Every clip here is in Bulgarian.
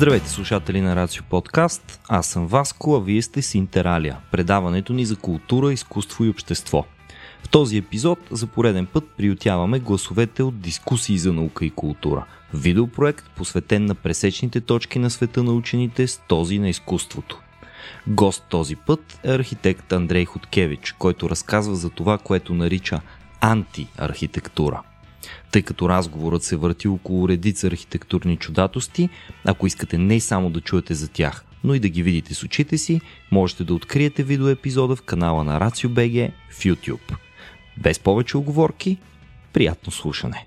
Здравейте слушатели на Рацио Подкаст, аз съм Васко, а вие сте с Интералия, предаването ни за култура, изкуство и общество. В този епизод за пореден път приютяваме гласовете от дискусии за наука и култура. Видеопроект, посветен на пресечните точки на света на учените с този на изкуството. Гост този път е архитект Андрей Хоткевич, който разказва за това, което нарича антиархитектура. Тъй като разговорът се върти около редица архитектурни чудатости, ако искате не само да чуете за тях, но и да ги видите с очите си, можете да откриете видеоепизода в канала на RACIO.BG в YouTube. Без повече оговорки, приятно слушане!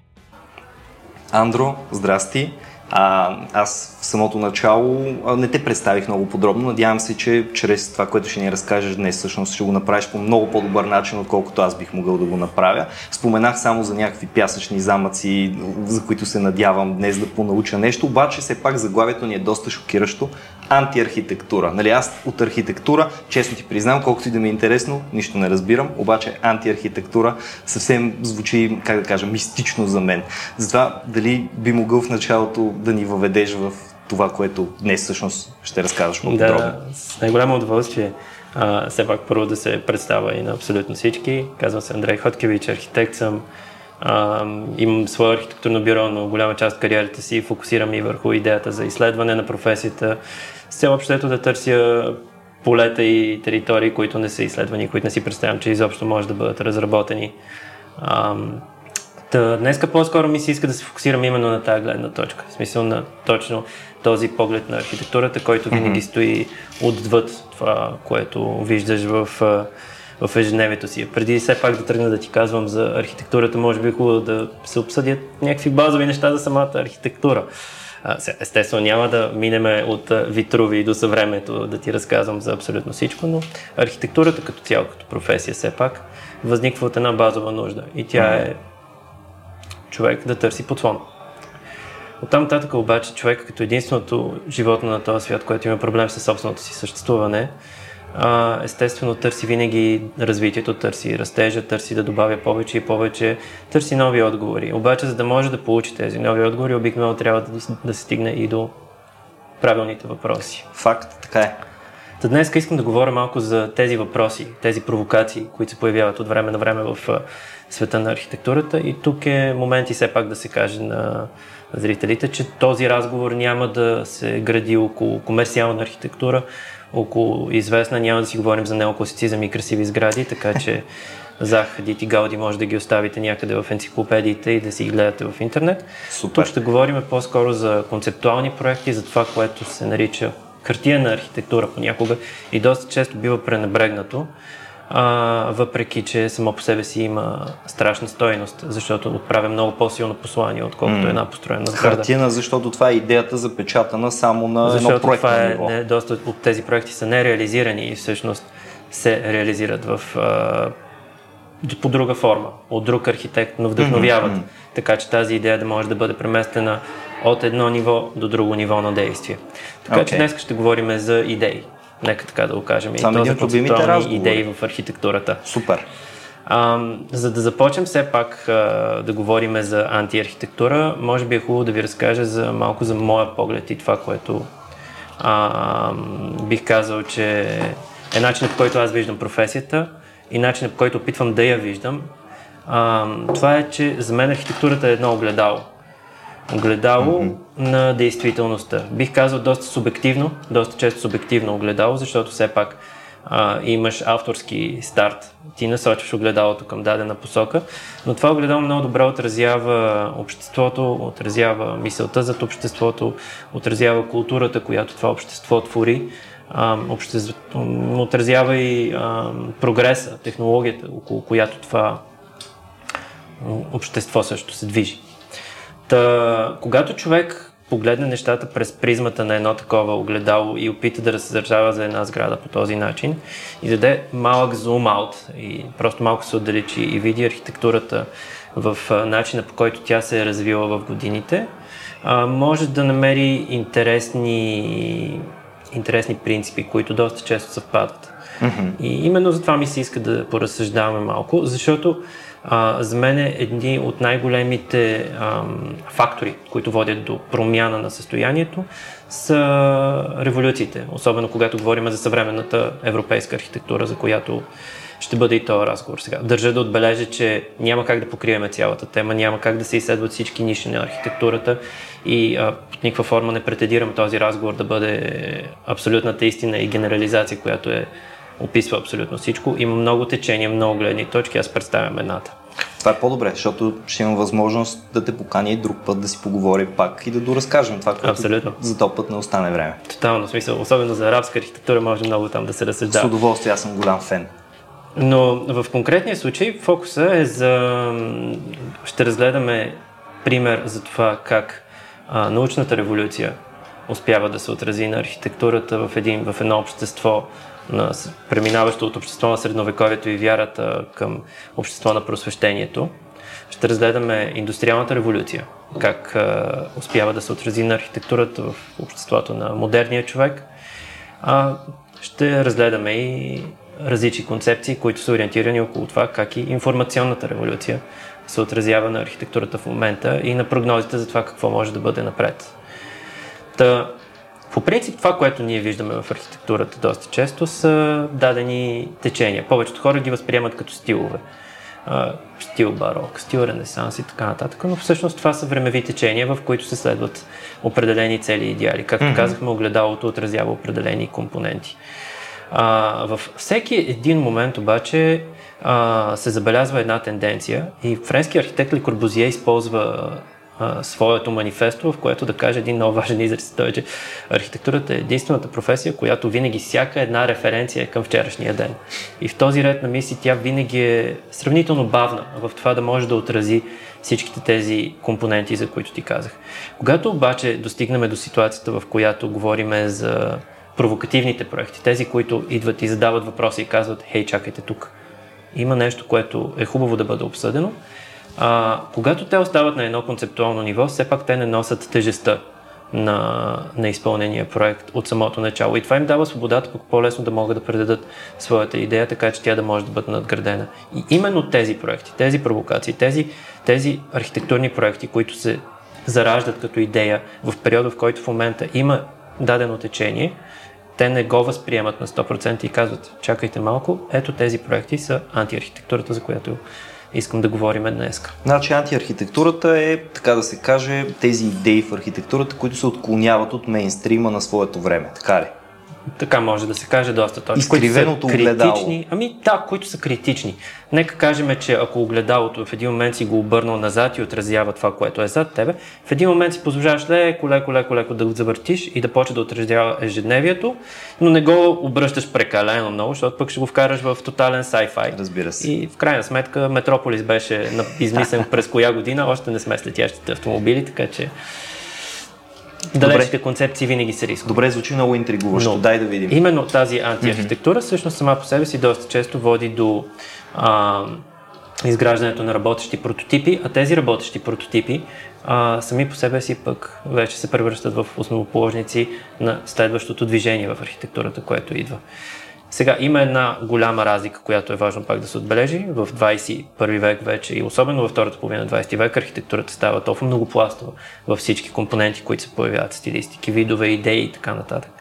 Андро, здрасти! А, аз в самото начало не те представих много подробно. Надявам се, че чрез това, което ще ни разкажеш днес, всъщност ще го направиш по много по-добър начин, отколкото аз бих могъл да го направя. Споменах само за някакви пясъчни замъци, за които се надявам днес да понауча нещо, обаче все пак заглавието ни е доста шокиращо. Антиархитектура. Нали, аз от архитектура, честно ти признам, колкото и да ми е интересно, нищо не разбирам, обаче антиархитектура съвсем звучи, как да кажа, мистично за мен. Затова дали би могъл в началото да ни въведеш в това, което днес всъщност ще разказваш по-подробно. Да, с най-голямо удоволствие. А, все пак първо да се представя и на абсолютно всички. Казвам се Андрей Хоткевич, архитект съм. А, имам свое архитектурно бюро, но голяма част от кариерата си фокусирам и върху идеята за изследване на професията. С цел общото да търся полета и територии, които не са изследвани, които не си представям, че изобщо може да бъдат разработени. А, Та, днеска по-скоро ми се иска да се фокусирам именно на тази гледна точка. В смисъл на точно този поглед на архитектурата, който винаги mm-hmm. стои отвъд това, което виждаш в, в ежедневието си. Преди все пак да тръгна да ти казвам за архитектурата, може би е хубаво да се обсъдят някакви базови неща за самата архитектура. Естествено, няма да минеме от Витруви до съвремето да ти разказвам за абсолютно всичко, но архитектурата като цяло, като професия все пак, възниква от една базова нужда. И тя е човек да търси подслон. Оттам нататък обаче човек като единственото животно на този свят, което има проблем с собственото си съществуване, естествено търси винаги развитието, търси растежа, търси да добавя повече и повече, търси нови отговори. Обаче, за да може да получи тези нови отговори, обикновено трябва да, да се стигне и до правилните въпроси. Факт, така е. Та днес искам да говоря малко за тези въпроси, тези провокации, които се появяват от време на време в света на архитектурата. И тук е момент и все пак да се каже на зрителите, че този разговор няма да се гради около комерциална архитектура, около известна, няма да си говорим за неокласицизъм и красиви сгради, така че Зах, Дити Гауди може да ги оставите някъде в енциклопедиите и да си ги гледате в интернет. Супер. Тук ще говорим по-скоро за концептуални проекти, за това, което се нарича хартияна архитектура понякога и доста често бива пренебрегнато а, въпреки че само по себе си има страшна стойност, защото отправя много по-силно послание, отколкото mm. една построена сграда. Хартина, защото това е идеята запечатана само на защото едно проектно това е, ниво. Не, доста от тези проекти са нереализирани и всъщност се реализират в, а, по друга форма, от друг архитект, но вдъхновяват. Mm-hmm. Така че тази идея да може да бъде преместена от едно ниво до друго ниво на действие. Така okay. че днес ще говорим за идеи. Нека така да го кажем. Това и е концептуални идеи в архитектурата. Супер. А, за да започнем все пак а, да говорим за антиархитектура, може би е хубаво да ви разкажа за малко за моя поглед и това, което а, бих казал, че е начинът по който аз виждам професията и начинът по който опитвам да я виждам. А, това е, че за мен архитектурата е едно огледало огледало mm-hmm. на действителността. Бих казал доста субективно, доста често субективно огледало, защото все пак а, имаш авторски старт, ти насочваш огледалото към дадена посока, но това огледало много добре отразява обществото, отразява мисълта зад обществото, отразява културата, която това общество твори, а, обществ... отразява и а, прогреса, технологията, около която това общество също се движи. Та, когато човек погледне нещата през призмата на едно такова огледало и опита да разсъдържава за една сграда по този начин и даде малък зум аут и просто малко се отдалечи и види архитектурата в начина по който тя се е развила в годините, може да намери интересни, интересни принципи, които доста често съвпадат. Mm-hmm. И именно за това ми се иска да поразсъждаваме малко, защото а, за мен е едни от най-големите ам, фактори, които водят до промяна на състоянието, са революциите, особено когато говорим за съвременната европейска архитектура, за която ще бъде и този разговор сега. Държа да отбележа, че няма как да покриеме цялата тема, няма как да се изследват всички ниши на архитектурата и а, под никаква форма не претедирам този разговор да бъде абсолютната истина и генерализация, която е описва абсолютно всичко. Има много течения, много гледни точки, аз представям едната. Това е по-добре, защото ще имам възможност да те поканя и друг път да си поговорим пак и да доразкажем това, което Абсолютно. за този път не остане време. Тотално, смисъл, особено за арабска архитектура може много там да се разсъждава. С удоволствие, аз съм голям фен. Но в конкретния случай фокуса е за... Ще разгледаме пример за това как а, научната революция успява да се отрази на архитектурата в, един, в едно общество, на преминаващо от общество на средновековието и вярата към общество на просвещението. Ще разгледаме индустриалната революция, как а, успява да се отрази на архитектурата в обществото на модерния човек. А, ще разгледаме и различни концепции, които са ориентирани около това как и информационната революция се отразява на архитектурата в момента и на прогнозите за това какво може да бъде напред. Та, по принцип това, което ние виждаме в архитектурата доста често са дадени течения. Повечето хора ги възприемат като стилове. Стил барок, стил ренесанс и така нататък, но всъщност това са времеви течения, в които се следват определени цели и идеали. Както mm-hmm. казахме, огледалото отразява определени компоненти. А, във всеки един момент обаче а, се забелязва една тенденция и френски архитект Ли Корбузие използва своето манифесто, в което да каже един много важен израз. Той е, че архитектурата е единствената професия, която винаги всяка една референция е към вчерашния ден. И в този ред на мисли тя винаги е сравнително бавна в това да може да отрази всичките тези компоненти, за които ти казах. Когато обаче достигнем до ситуацията, в която говориме за провокативните проекти, тези, които идват и задават въпроси и казват, хей, чакайте тук. Има нещо, което е хубаво да бъде обсъдено. А, когато те остават на едно концептуално ниво, все пак те не носят тежестта на, на изпълнения проект от самото начало. И това им дава свободата пък по-лесно да могат да предадат своята идея, така че тя да може да бъде надградена. И именно тези проекти, тези провокации, тези, тези архитектурни проекти, които се зараждат като идея в периода, в който в момента има дадено течение, те не го възприемат на 100% и казват, чакайте малко, ето тези проекти са антиархитектурата, за която искам да говорим днес. Значи антиархитектурата е, така да се каже, тези идеи в архитектурата, които се отклоняват от мейнстрима на своето време, така ли? Така може да се каже доста точно. Изкривеното огледало. Критични, ами да, които са критични. Нека кажем, че ако огледалото в един момент си го обърнал назад и отразява това, което е зад тебе, в един момент си позволяваш леко, леко, леко, леко да го завъртиш и да почне да отразява ежедневието, но не го обръщаш прекалено много, защото пък ще го вкараш в тотален sci-fi. Разбира се. И в крайна сметка Метрополис беше измислен през коя година, още не сме слетящите автомобили, така че Далечните концепции винаги са риск. Добре, звучи много интригуващо. Но, Дай да видим. Именно тази антиархитектура mm-hmm. всъщност сама по себе си доста често води до а, изграждането на работещи прототипи, а тези работещи прототипи а, сами по себе си пък вече се превръщат в основоположници на следващото движение в архитектурата, което идва. Сега има една голяма разлика, която е важно пак да се отбележи. В 21 век вече и особено във втората половина на 20 век архитектурата става толкова многопластова във всички компоненти, които се появяват, стилистики, видове, идеи и така нататък.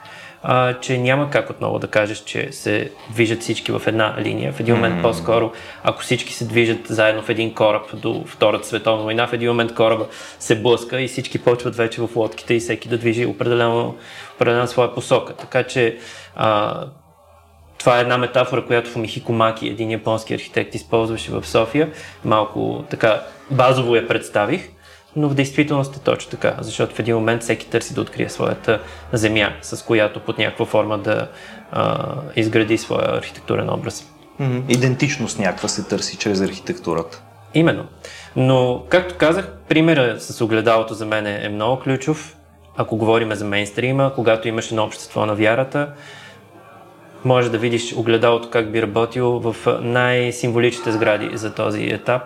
А, че няма как отново да кажеш, че се движат всички в една линия. В един момент mm-hmm. по-скоро, ако всички се движат заедно в един кораб до Втората световна война, в един момент кораба се блъска и всички почват вече в лодките и всеки да движи определено, определена своя посока. Така че а, това е една метафора, която Фумихико Маки, един японски архитект, използваше в София. Малко така базово я представих, но в действителност е точно така, защото в един момент всеки търси да открие своята земя, с която под някаква форма да а, изгради своя архитектурен образ. Идентичност някаква се търси чрез архитектурата. Именно. Но, както казах, примера с огледалото за мен е много ключов. Ако говорим за мейнстрима, когато имаш едно общество на вярата, може да видиш огледалото как би работило в най-символичните сгради за този етап.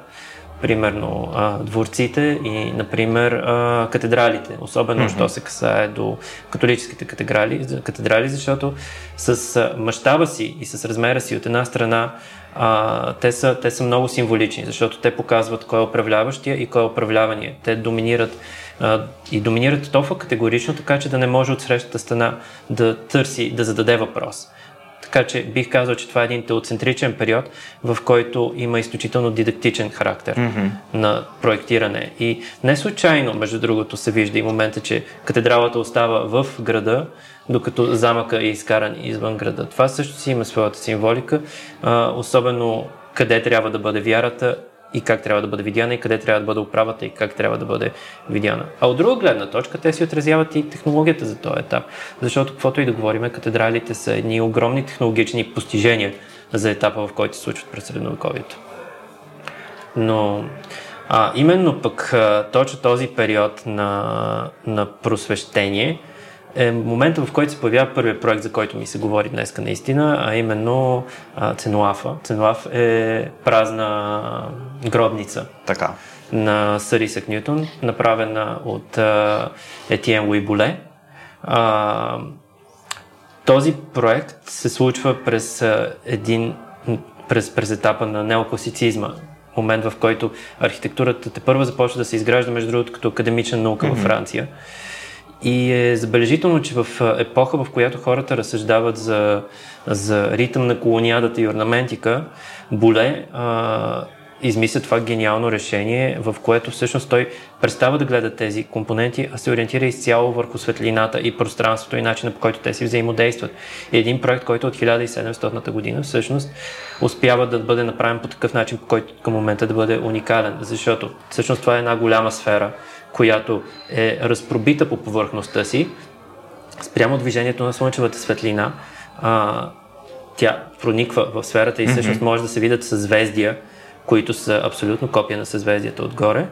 примерно дворците и, например, катедралите, особено, mm-hmm. що се касае до католическите катедрали, катедрали защото с мащаба си и с размера си от една страна а, те, са, те са много символични, защото те показват кой е управляващия и кой е управлявания. Те доминират а, и доминират толкова категорично, така че да не може от срещата стена да търси, да зададе въпрос. Така че бих казал, че това е един теоцентричен период, в който има изключително дидактичен характер mm-hmm. на проектиране. И не случайно, между другото, се вижда и момента, че катедралата остава в града, докато замъка е изкаран извън града. Това също си има своята символика, особено къде трябва да бъде вярата и как трябва да бъде видяна и къде трябва да бъде управата и как трябва да бъде видяна. А от друга гледна точка, те си отразяват и технологията за този етап. Защото, каквото и да говорим, катедралите са едни огромни технологични постижения за етапа, в който се случват през средновековието. Но а, именно пък точно този период на, на просвещение – е момента, в който се появява първият проект, за който ми се говори днес наистина, а именно а, Ценуафа. Ценуаф е празна гробница. Така. На Сър Исък Ньютон, направена от а, Етиен Луи А, този проект се случва през а, един през, през етапа на неокласицизма, момент в който архитектурата те първа започва да се изгражда, между другото, като академична наука mm-hmm. във Франция. И е забележително, че в епоха, в която хората разсъждават за, за ритъм на колониадата и орнаментика, Боле а, измисля това гениално решение, в което всъщност той престава да гледа тези компоненти, а се ориентира изцяло върху светлината и пространството и начина по който те си взаимодействат. И един проект, който от 1700 година всъщност успява да бъде направен по такъв начин, по който към момента да бъде уникален, защото всъщност това е една голяма сфера, която е разпробита по повърхността си, спрямо движението на слънчевата светлина, а, тя прониква в сферата и всъщност може да се видят съзвездия, които са абсолютно копия на съзвездията отгоре.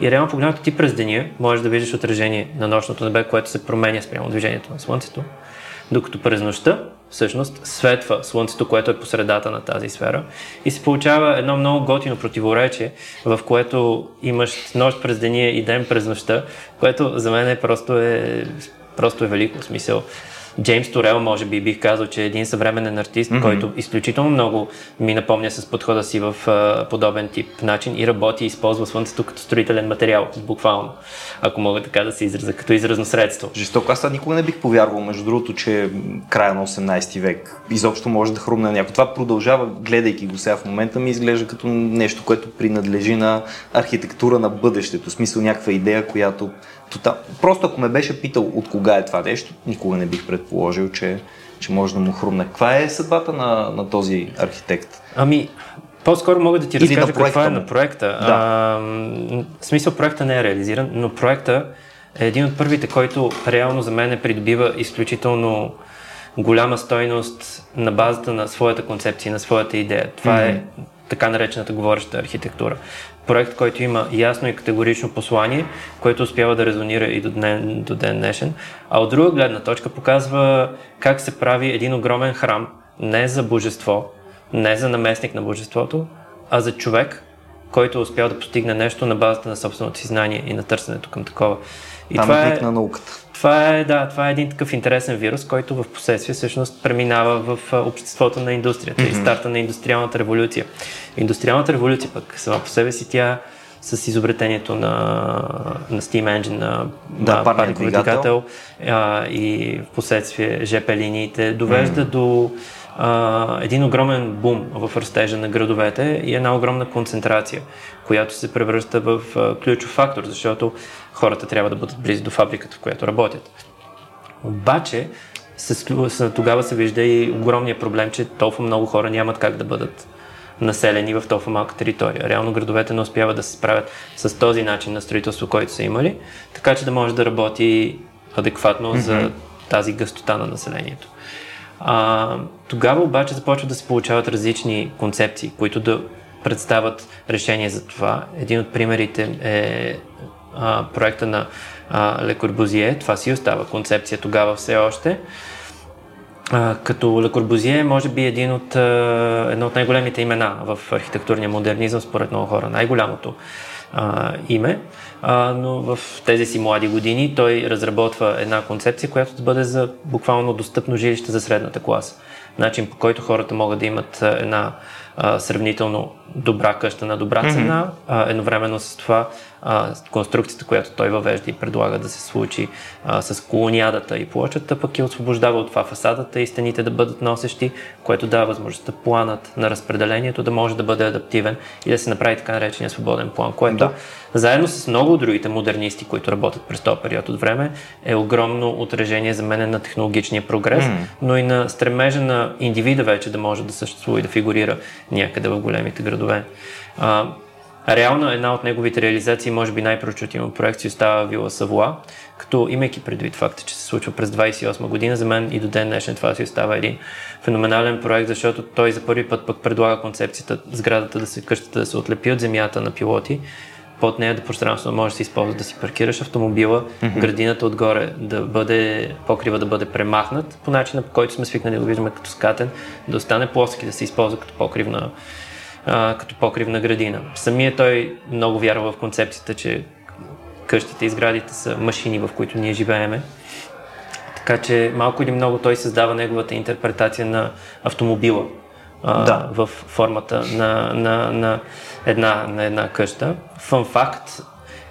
И реално погледнато ти през деня можеш да виждаш отражение на нощното небе, което се променя спрямо движението на Слънцето, докато през нощта всъщност светва Слънцето, което е по средата на тази сфера и се получава едно много готино противоречие, в което имаш нощ през деня и ден през нощта, което за мен е просто е, просто е велико смисъл. Джеймс Торел, може би бих казал, че е един съвременен артист, mm-hmm. който изключително много ми напомня с подхода си в uh, подобен тип начин и работи и използва слънцето като строителен материал, буквално, ако мога така да се изразя, като изразно средство. Жестоко, аз никога не бих повярвал, между другото, че края на 18 век изобщо може да хрумне някой. Това продължава, гледайки го сега в момента, ми изглежда като нещо, което принадлежи на архитектура на бъдещето, в смисъл някаква идея, която Тотал... Просто ако ме беше питал от кога е това нещо, никога не бих предположил, че, че може да му хрумне. Каква е съдбата на, на този архитект? Ами, по-скоро мога да ти разкажа каква е на проекта. Да. А, в смисъл проекта не е реализиран, но проекта е един от първите, който реално за мен придобива изключително голяма стойност на базата на своята концепция, на своята идея. Това mm-hmm. е така наречената говореща архитектура проект, който има ясно и категорично послание, което успява да резонира и до ден, до ден днешен. А от друга гледна точка показва как се прави един огромен храм, не за божество, не за наместник на божеството, а за човек, който е успял да постигне нещо на базата на собственото си знание и на търсенето към такова. И Там това е на науката. Това е, да, това е един такъв интересен вирус, който в последствие всъщност преминава в обществото на индустрията mm-hmm. и старта на индустриалната революция. Индустриалната революция пък сама по себе си тя с изобретението на, на Steam Engine, на, да, на парник двигател и в последствие ЖП линиите, довежда mm. до а, един огромен бум в растежа на градовете и една огромна концентрация, която се превръща в а, ключов фактор, защото хората трябва да бъдат близо до фабриката, в която работят. Обаче, с, тогава се вижда и огромния проблем, че толкова много хора нямат как да бъдат населени в толкова малка територия. Реално градовете не успяват да се справят с този начин на строителство, който са имали, така че да може да работи адекватно mm-hmm. за тази гъстота на населението. А, тогава обаче започват да се получават различни концепции, които да представят решение за това. Един от примерите е а, проекта на Ле Корбузие. Това си остава концепция тогава все още. а, като Ле Корбузие може би един от, а, едно от най-големите имена в архитектурния модернизъм, според много хора. Най-голямото а, име, а, но в тези си млади години той разработва една концепция, която да бъде за буквално достъпно жилище за средната класа. Начин по който хората могат да имат една а, сравнително добра къща на добра цена, mm-hmm. а, едновременно с това а, конструкцията, която той въвежда и предлага да се случи а, с колониадата и плочата, пък я освобождава от това фасадата и стените да бъдат носещи, което дава възможността планът на разпределението да може да бъде адаптивен и да се направи така наречения свободен план, което да. заедно с много от другите модернисти, които работят през този период от време, е огромно отражение за мен на технологичния прогрес, mm. но и на стремежа на индивида вече да може да съществува и да фигурира някъде в големите градове. А, Реално една от неговите реализации, може би най-прочутима проект, си остава Вила Савуа, като имайки предвид факта, че се случва през 28 година, за мен и до ден днешен това си остава един феноменален проект, защото той за първи път пък предлага концепцията сградата да се, къщата да се отлепи от земята на пилоти, под нея да пространство може да се използва да си паркираш автомобила, mm-hmm. градината отгоре да бъде, покрива да бъде премахнат по начина по който сме свикнали да го виждаме като скатен, да остане плоски, да се използва като покрив на а, като покривна градина. Самия той много вярва в концепцията, че къщите и сградите са машини, в които ние живееме. Така че малко или много той създава неговата интерпретация на автомобила а, да. в формата на, на, на, една, на една къща. Фън факт,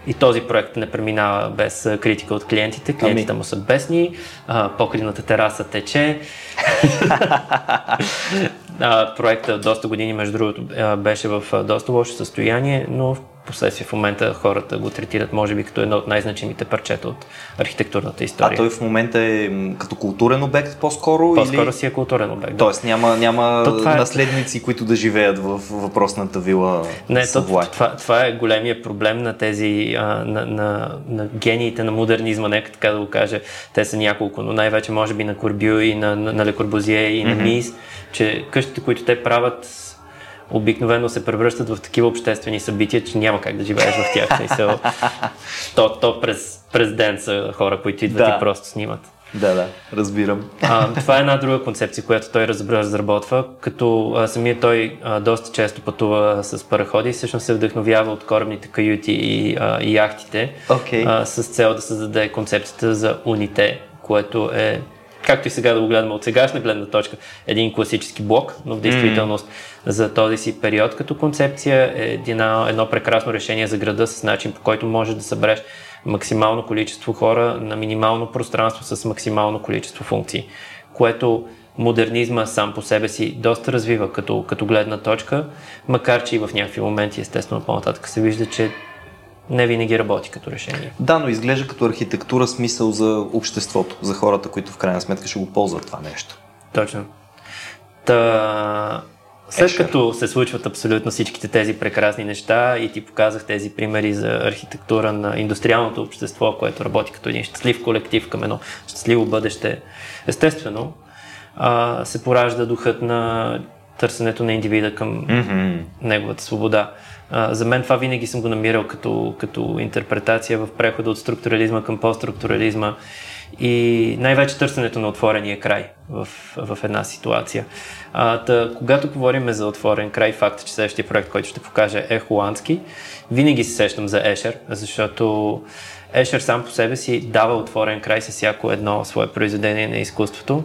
и този проект не преминава без критика от клиентите. Клиентите ами. му са бесни, покривната тераса тече. Проектът доста години, между другото, беше в доста лошо състояние, но последствие в момента хората го третират, може би, като едно от най-значимите парчета от архитектурната история. А той в момента е като културен обект по-скоро? По-скоро или... си е културен обект. Тоест няма, няма то, това е... наследници, които да живеят в въпросната вила Не, то, това, това е големия проблем на тези, а, на, на, на гениите на модернизма, нека така да го кажа. Те са няколко, но най-вече може би на Корбю и на, на, на Ле Корбузие и mm-hmm. на Мис, че къщите, които те правят обикновено се превръщат в такива обществени събития, че няма как да живееш в тях. то, то през, през ден са хора, които идват да. и просто снимат. Да, да, разбирам. А, това е една друга концепция, която той разработва, като а, самия той а, доста често пътува с параходи и всъщност се вдъхновява от корабните каюти и, а, и яхтите okay. а, с цел да създаде концепцията за уните, което е както и сега да го гледаме от сегашна гледна точка, един класически блок, но в действителност mm. За този си период като концепция е едно, едно прекрасно решение за града с начин по който можеш да събереш максимално количество хора на минимално пространство с максимално количество функции, което модернизма сам по себе си доста развива като, като гледна точка, макар че и в някакви моменти, естествено по-нататък се вижда, че не винаги работи като решение. Да, но изглежда като архитектура смисъл за обществото, за хората, които в крайна сметка ще го ползват това нещо. Точно. Та... След като се случват абсолютно всичките тези прекрасни неща и ти показах тези примери за архитектура на индустриалното общество, което работи като един щастлив колектив към едно щастливо бъдеще, естествено а, се поражда духът на търсенето на индивида към mm-hmm. неговата свобода. А, за мен това винаги съм го намирал като, като интерпретация в прехода от структурализма към постструктурализма и най-вече търсенето на отворения край в, в една ситуация. А, та, когато говорим за отворен край, факта, че следващия проект, който ще покажа е холандски, винаги се сещам за Ешер, защото Ешер сам по себе си дава отворен край с всяко едно свое произведение на изкуството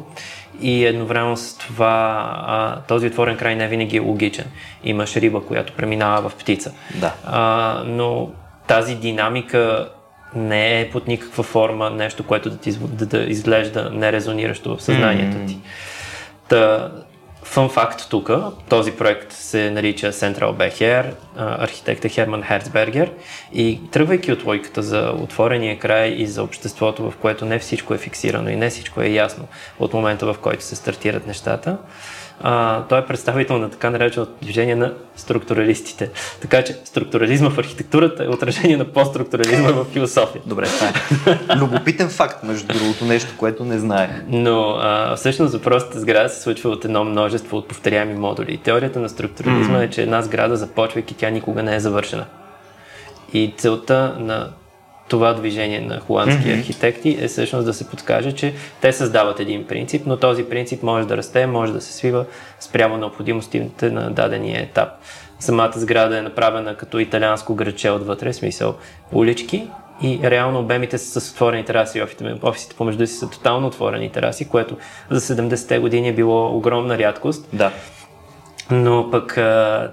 и едновременно с това а, този отворен край не винаги е логичен. Имаш риба, която преминава в птица. Да. А, но тази динамика не е под никаква форма нещо, което да ти да, да изглежда нерезониращо в съзнанието ти. Та, Фън факт тук, този проект се нарича Central Becher, архитекта Херман Херцбергер и тръгвайки от логиката за отворения край и за обществото, в което не всичко е фиксирано и не всичко е ясно от момента, в който се стартират нещата, а, той е представител на така нареченото движение на структуралистите. Така че структурализма в архитектурата е отражение на постструктурализма в философия. Добре, това е любопитен факт, между другото, нещо, което не знае. Но а, всъщност въпросът сграда се случва от едно множество от повторяеми модули. И теорията на структурализма mm-hmm. е, че една сграда, започвайки, тя никога не е завършена. И целта на това движение на холандски Мгм. архитекти е всъщност да се подскаже, че те създават един принцип, но този принцип може да расте, може да се свива спрямо необходимостите на дадения етап. Самата сграда е направена като италианско граче отвътре, смисъл улички и реално обемите са с отворени тераси. Офисите, офисите помежду си са тотално отворени тераси, което за 70-те години е било огромна рядкост. Да. Но пък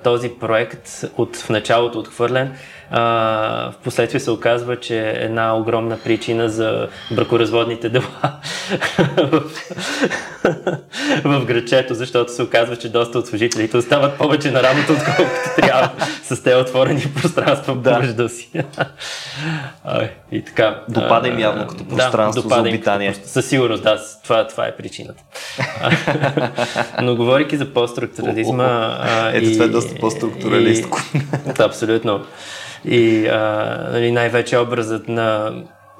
този проект от в началото отхвърлен, а, в последствие се оказва, че е една огромна причина за бракоразводните дела в, в грачето, защото се оказва, че доста от служителите остават повече на работа, отколкото трябва с те отворени пространства Да. помежду си. И така. Допада им явно като да, пространство за им като обитание. пространство. Със сигурност, да, това, това е причината. Но говорейки за постструктурализма... Ето, това е доста по-структуралистко. и- Да, абсолютно. И а, нали, най-вече образът на,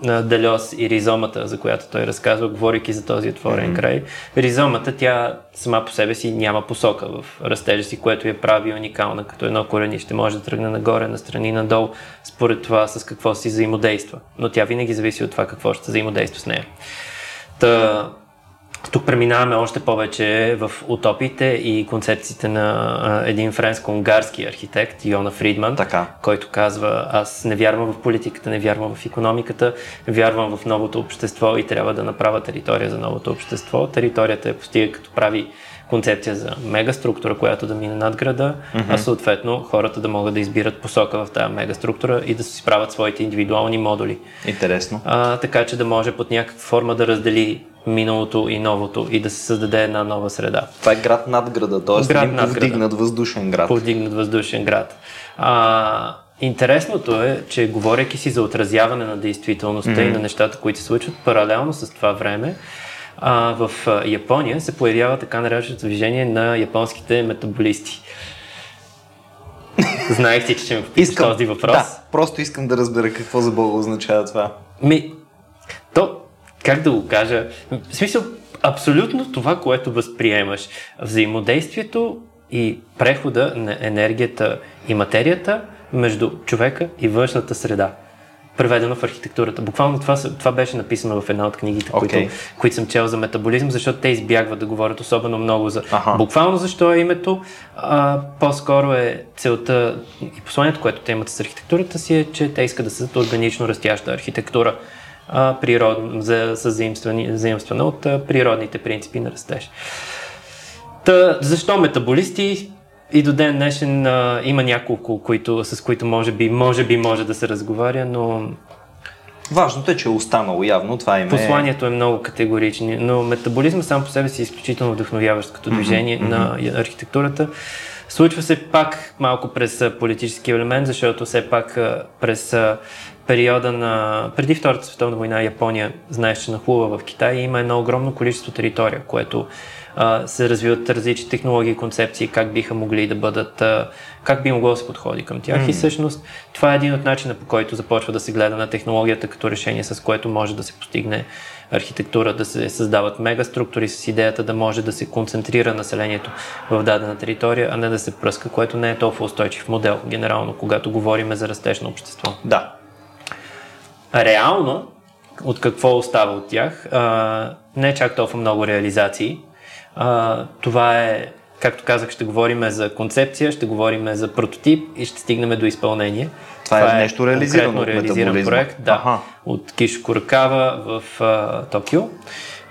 на Делес и ризомата, за която той разказва, говорейки за този отворен mm-hmm. край. Ризомата, тя сама по себе си няма посока в растежа си, което я прави уникална, като едно коренище. Може да тръгне нагоре, настрани, надолу, според това с какво си взаимодейства. Но тя винаги зависи от това какво ще взаимодейства с нея. Та, тук преминаваме още повече в утопиите и концепциите на един френско-унгарски архитект, Йона Фридман, Така. който казва, аз не вярвам в политиката, не вярвам в економиката, вярвам в новото общество и трябва да направя територия за новото общество. Територията е постига като прави концепция за мегаструктура, която да мине над града, mm-hmm. а съответно хората да могат да избират посока в тази мегаструктура и да си правят своите индивидуални модули Интересно. а, така че да може под някаква форма да раздели миналото и новото и да се създаде една нова среда. Това е град над града, т.е. Град един над града. повдигнат въздушен град. Повдигнат въздушен град. А, интересното е, че говоряки си за отразяване на действителността mm-hmm. и на нещата, които се случват, паралелно с това време, а, в Япония се появява така нареченото движение на японските метаболисти. Знаех си, че ще ми попиташ този въпрос. Да, просто искам да разбера какво за Бога означава това. Ми, то, как да го кажа, в смисъл, абсолютно това, което възприемаш. Взаимодействието и прехода на енергията и материята между човека и външната среда. Преведено в архитектурата. Буквално това, това беше написано в една от книгите, Окей. които, които съм чел за метаболизъм, защото те избягват да говорят особено много за Аха. буквално защо е името. А, по-скоро е целта и посланието, което те имат с архитектурата си е, че те искат да създадат органично растяща архитектура, а, природ, за, за заимствана от а, природните принципи на растеж. Та, защо метаболисти? И до ден днешен а, има няколко, които, с които може би, може би може да се разговаря, но Важното е, че е останало явно. Това им е... Посланието е много категорично, но метаболизма сам по себе си е изключително вдъхновяващ като движение mm-hmm. на архитектурата. Случва се пак малко през политически елемент, защото все пак през периода на... Преди Втората световна война Япония, знаеш, че нахлува в Китай и има едно огромно количество територия, което а, се развиват различни технологии и концепции, как биха могли да бъдат, а, как би могло да се подходи към тях. Mm. И всъщност това е един от начина по който започва да се гледа на технологията като решение, с което може да се постигне архитектура, да се създават мегаструктури с идеята да може да се концентрира населението в дадена територия, а не да се пръска, което не е толкова устойчив модел, генерално, когато говорим за растеж на общество. Да. Реално, от какво остава от тях, а, не чак толкова много реализации. А, това е, както казах, ще говорим за концепция, ще говорим за прототип и ще стигнем до изпълнение. Това е нещо реализирано от реализиран проект, да, Аха. от Кишо Куракава в а, Токио.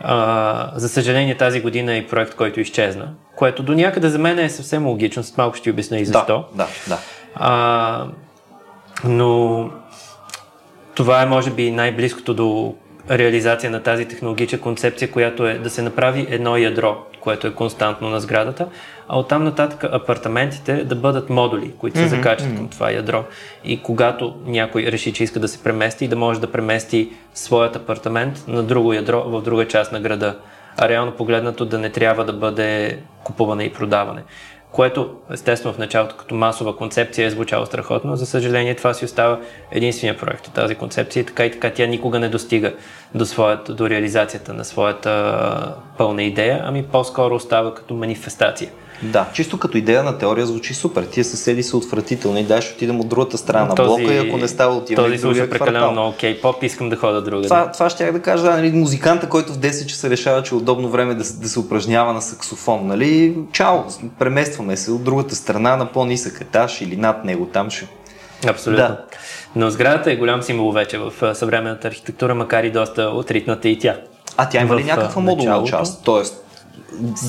А, за съжаление тази година е проект, който изчезна, което до някъде за мен е съвсем логично, след малко ще ти обясня и защо. Да, да, да. А, но това е, може би, най-близкото до реализация на тази технологична концепция, която е да се направи едно ядро, което е константно на сградата, а оттам нататък апартаментите да бъдат модули, които се Мгм, закачат към това ядро. И когато някой реши, че иска да се премести, да може да премести своят апартамент на друго ядро в друга част на града. А реално погледнато да не трябва да бъде купуване и продаване. Което, естествено, в началото като масова концепция е звучало страхотно. За съжаление, това си остава единствения проект от тази концепция и така и така тя никога не достига до, своята, до реализацията на своята пълна идея, ами по-скоро остава като манифестация. Да, чисто като идея на теория звучи супер. Тия съседи са отвратителни, дай ще отидем от другата страна на блока и ако не става отиваме Този слуша прекалено много кей-поп, искам да хода друга. Това, това ще да кажа, да, нали, музиканта, който в 10 часа решава, че е удобно време да, да се упражнява на саксофон, нали, чао, преместваме се от другата страна на по-нисък етаж или над него, там ще Абсолютно. Да. Но сградата е голям символ вече в съвременната архитектура, макар и доста отритната и тя. А тя има ли някаква модулна част? Тоест,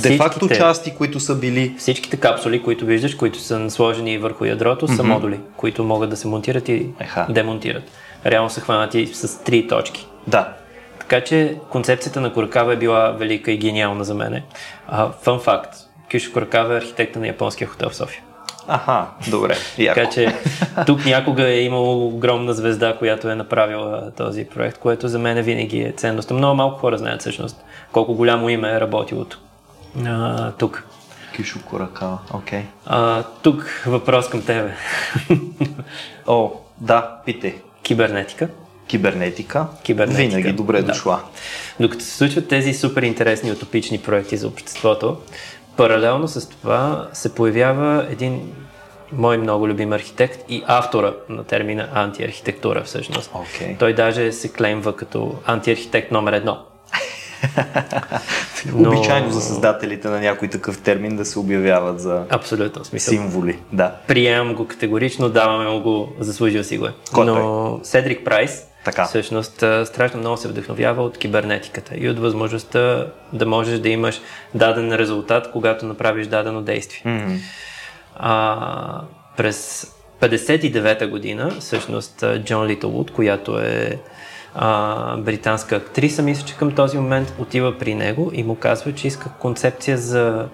де факто части, които са били... Всичките капсули, които виждаш, които са сложени върху ядрото, mm-hmm. са модули, които могат да се монтират и Еха. демонтират. Реално са хванати с три точки. Да. Така че концепцията на Куракава е била велика и гениална за мене. Фън факт. Кишо Куракава е архитекта на японския хотел в София. Аха, добре. Яко. Така че тук някога е имало огромна звезда, която е направила този проект, което за мен винаги е ценност. Много малко хора знаят всъщност колко голямо име е работило а, тук. Кишо Куракава, окей. Okay. тук въпрос към тебе. О, да, питай. Кибернетика. Кибернетика. Кибернетика. Винаги добре да. дошла. Докато се случват тези супер интересни утопични проекти за обществото, Паралелно с това се появява един мой много любим архитект и автора на термина антиархитектура всъщност. Okay. Той даже се клеймва като антиархитект номер едно. Но... Обичайно за създателите на някой такъв термин да се обявяват за Абсолютно, смисъл. символи. Да. Приемам го категорично, даваме му го, заслужил си го е. Кой Но Седрик Прайс така. Всъщност, страшно много се вдъхновява от кибернетиката и от възможността да можеш да имаш даден резултат, когато направиш дадено действие. Mm-hmm. А, през 59-та година, всъщност, Джон Литълвуд, която е а, британска актриса, мисля, че към този момент отива при него и му казва, че иска концепция за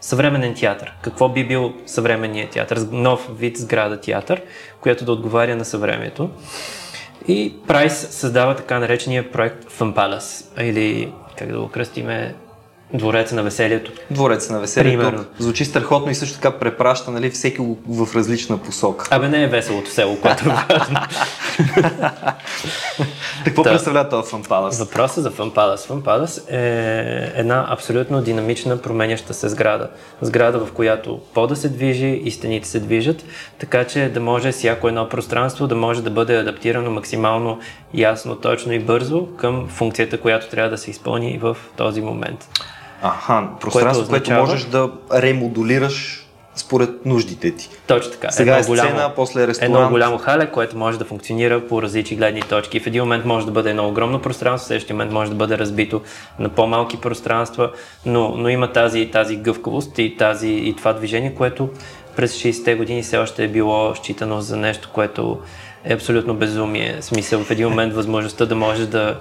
съвременен театър. Какво би бил съвременният театър? Нов вид сграда театър, която да отговаря на съвремието. И Прайс създава така наречения проект Fun Palace, или как да го кръстиме, Двореца на веселието. Двореца на веселието. Примерно. Звучи страхотно и също така препраща нали, всеки в различна посока. Абе не е веселото село, което е. Какво да. представлява този Fun Palace? Въпросът за Fun Palace. Fun Palace е една абсолютно динамична, променяща се сграда. Сграда, в която пода се движи и стените се движат, така че да може всяко едно пространство да може да бъде адаптирано максимално ясно, точно и бързо към функцията, която трябва да се изпълни в този момент. Аха, пространство, което, означава... което можеш да ремодулираш според нуждите ти. Точно така. Сега едно е сцена, голямо, после ресторант. Едно голямо хале, което може да функционира по различни гледни точки. В един момент може да бъде едно огромно пространство, в следващия момент може да бъде разбито на по-малки пространства, но, но има тази, тази гъвкавост и, тази, и това движение, което през 60-те години все още е било считано за нещо, което е абсолютно безумие. В смисъл в един момент възможността да можеш да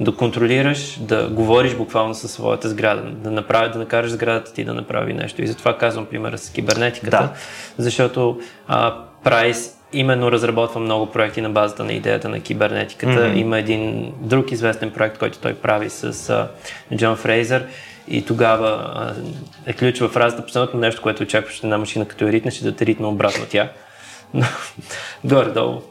да контролираш, да говориш буквално със своята сграда, да, направи, да накараш сградата ти да направи нещо. И затова казвам примера с кибернетиката, да. защото а, Прайс именно разработва много проекти на базата на идеята на кибернетиката. Mm-hmm. Има един друг известен проект, който той прави с а, Джон Фрейзър и тогава а, е ключова фразата, последното нещо, което очакваш една машина като е ритна, ще да те ритна обратно тя. Но, горе-долу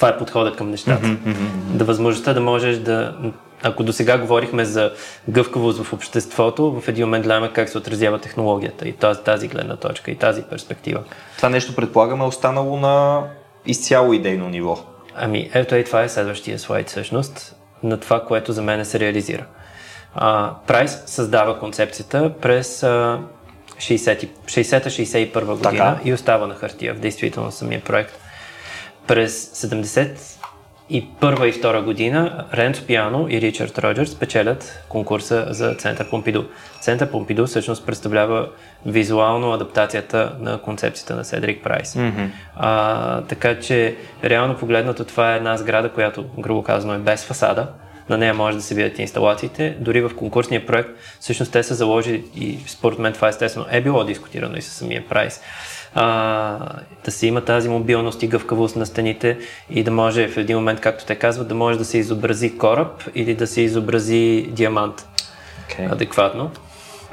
това е подходът към нещата. Mm-hmm. Да възможността да можеш да ако до сега говорихме за гъвкавост в обществото, в един момент гледаме как се отразява технологията и тази, тази гледна точка и тази перспектива. Това нещо предполагаме е останало на изцяло идейно ниво. Ами, ето и това е следващия слайд всъщност на това, което за мен се реализира. Прайс създава концепцията през 60-61 година така. и остава на хартия в действително самия проект. През 70 и първа и втора година Ренцо Пиано и Ричард Роджерс печелят конкурса за Център Помпиду. Център Помпиду всъщност представлява визуално адаптацията на концепцията на Седрик Прайс. Mm-hmm. А, така че, реално погледнато, това е една сграда, която, грубо казано, е без фасада. На нея може да се видят инсталациите. Дори в конкурсния проект, всъщност те са заложили и според мен това естествено е било дискутирано и със самия Прайс а, да се има тази мобилност и гъвкавост на стените и да може в един момент, както те казват, да може да се изобрази кораб или да се изобрази диамант okay. адекватно,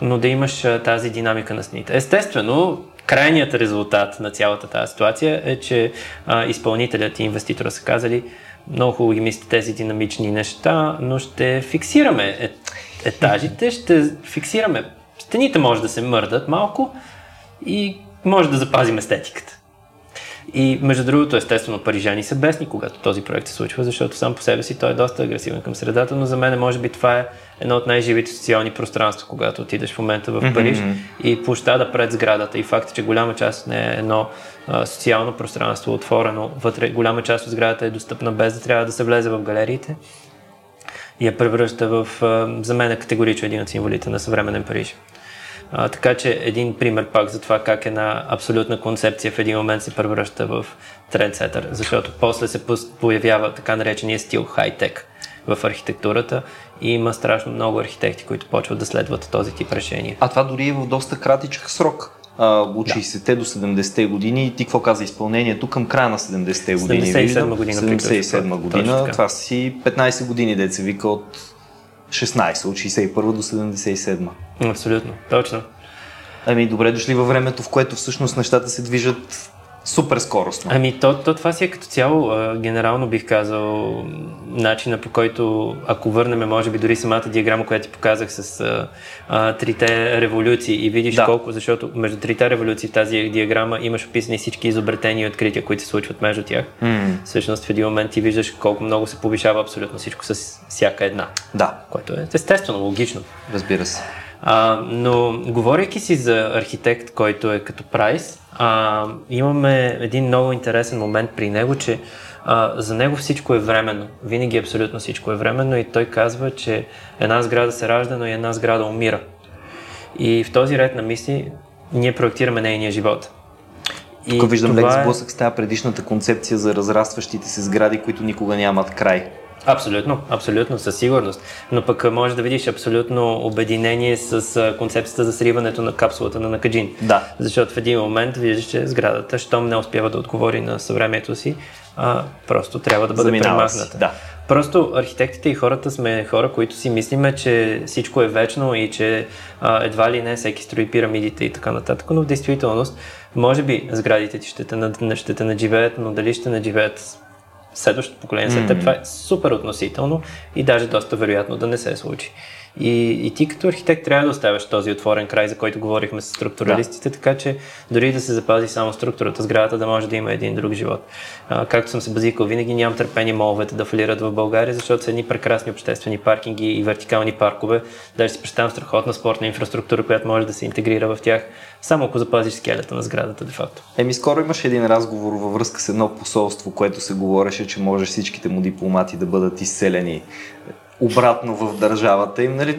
но да имаш тази динамика на стените. Естествено, крайният резултат на цялата тази ситуация е, че а, изпълнителят и инвеститора са казали, много хубаво ги мислите тези динамични неща, но ще фиксираме етажите, ще фиксираме стените може да се мърдат малко и може да запазим естетиката. И между другото, естествено, парижани са бесни, когато този проект се случва, защото сам по себе си той е доста агресивен към средата, но за мен може би това е едно от най-живите социални пространства, когато отидеш в момента в Париж mm-hmm. и площада пред сградата и факта, че голяма част от нея е едно а, социално пространство, отворено вътре, голяма част от сградата е достъпна без да трябва да се влезе в галериите я превръща в, а, за мен е категорично един от символите на съвременен Париж. А, така че един пример пак за това как една абсолютна концепция в един момент се превръща в трендсетър, защото после се появява така наречения стил хай-тек в архитектурата и има страшно много архитекти, които почват да следват този тип решения. А това дори е в доста кратичък срок. от 60-те да. до 70-те години и ти какво каза изпълнението към края на 70-те години? 77 година. 77 година. Това си 15 години, деца вика от 16, от 61 до 77. Абсолютно, точно. Ами добре дошли във времето, в което всъщност нещата се движат супер скоростно. Ами то, то това си е като цяло, а, генерално бих казал, начина по който, ако върнем, може би дори самата диаграма, която ти показах с а, а, трите революции и видиш да. колко, защото между трите революции в тази диаграма имаш описани всички изобретения и открития, които се случват между тях. Mm. Всъщност в един момент ти виждаш колко много се повишава абсолютно всичко с всяка една. Да. Което е естествено, логично. Разбира се. А, но говоряки си за архитект, който е като Прайс, а, имаме един много интересен момент при него, че а, за него всичко е временно. Винаги абсолютно всичко е временно и той казва, че една сграда се ражда, но и една сграда умира. И в този ред на мисли ние проектираме нейния живот. Тук виждам лек сблъсък с тази предишната концепция за разрастващите се сгради, които никога нямат край. Абсолютно, абсолютно, със сигурност. Но пък може да видиш абсолютно обединение с концепцията за сриването на капсулата на Накаджин. Да. Защото в един момент виждаш, че сградата, щом не успява да отговори на съвремието си, а, просто трябва да бъде Заминава премахната. Да. Просто архитектите и хората сме хора, които си мислиме, че всичко е вечно и че а, едва ли не всеки строи пирамидите и така нататък, но в действителност, може би сградите ти ще те, ще те надживеят, но дали ще надживеят следващото поколение след теб, това е супер относително и даже доста вероятно да не се случи. И, и ти като архитект трябва да оставяш този отворен край, за който говорихме с структуралистите, да. така че дори да се запази само структурата, сградата да може да има един друг живот. А, както съм се базикал, винаги нямам търпение моловете да фалират в България, защото са едни прекрасни обществени паркинги и вертикални паркове. Даже си представям страхотна спортна инфраструктура, която може да се интегрира в тях, само ако запазиш скелета на сградата, де факто. Еми, скоро имаше един разговор във връзка с едно посолство, което се говореше, че може всичките му дипломати да бъдат изселени обратно в държавата им. Нали,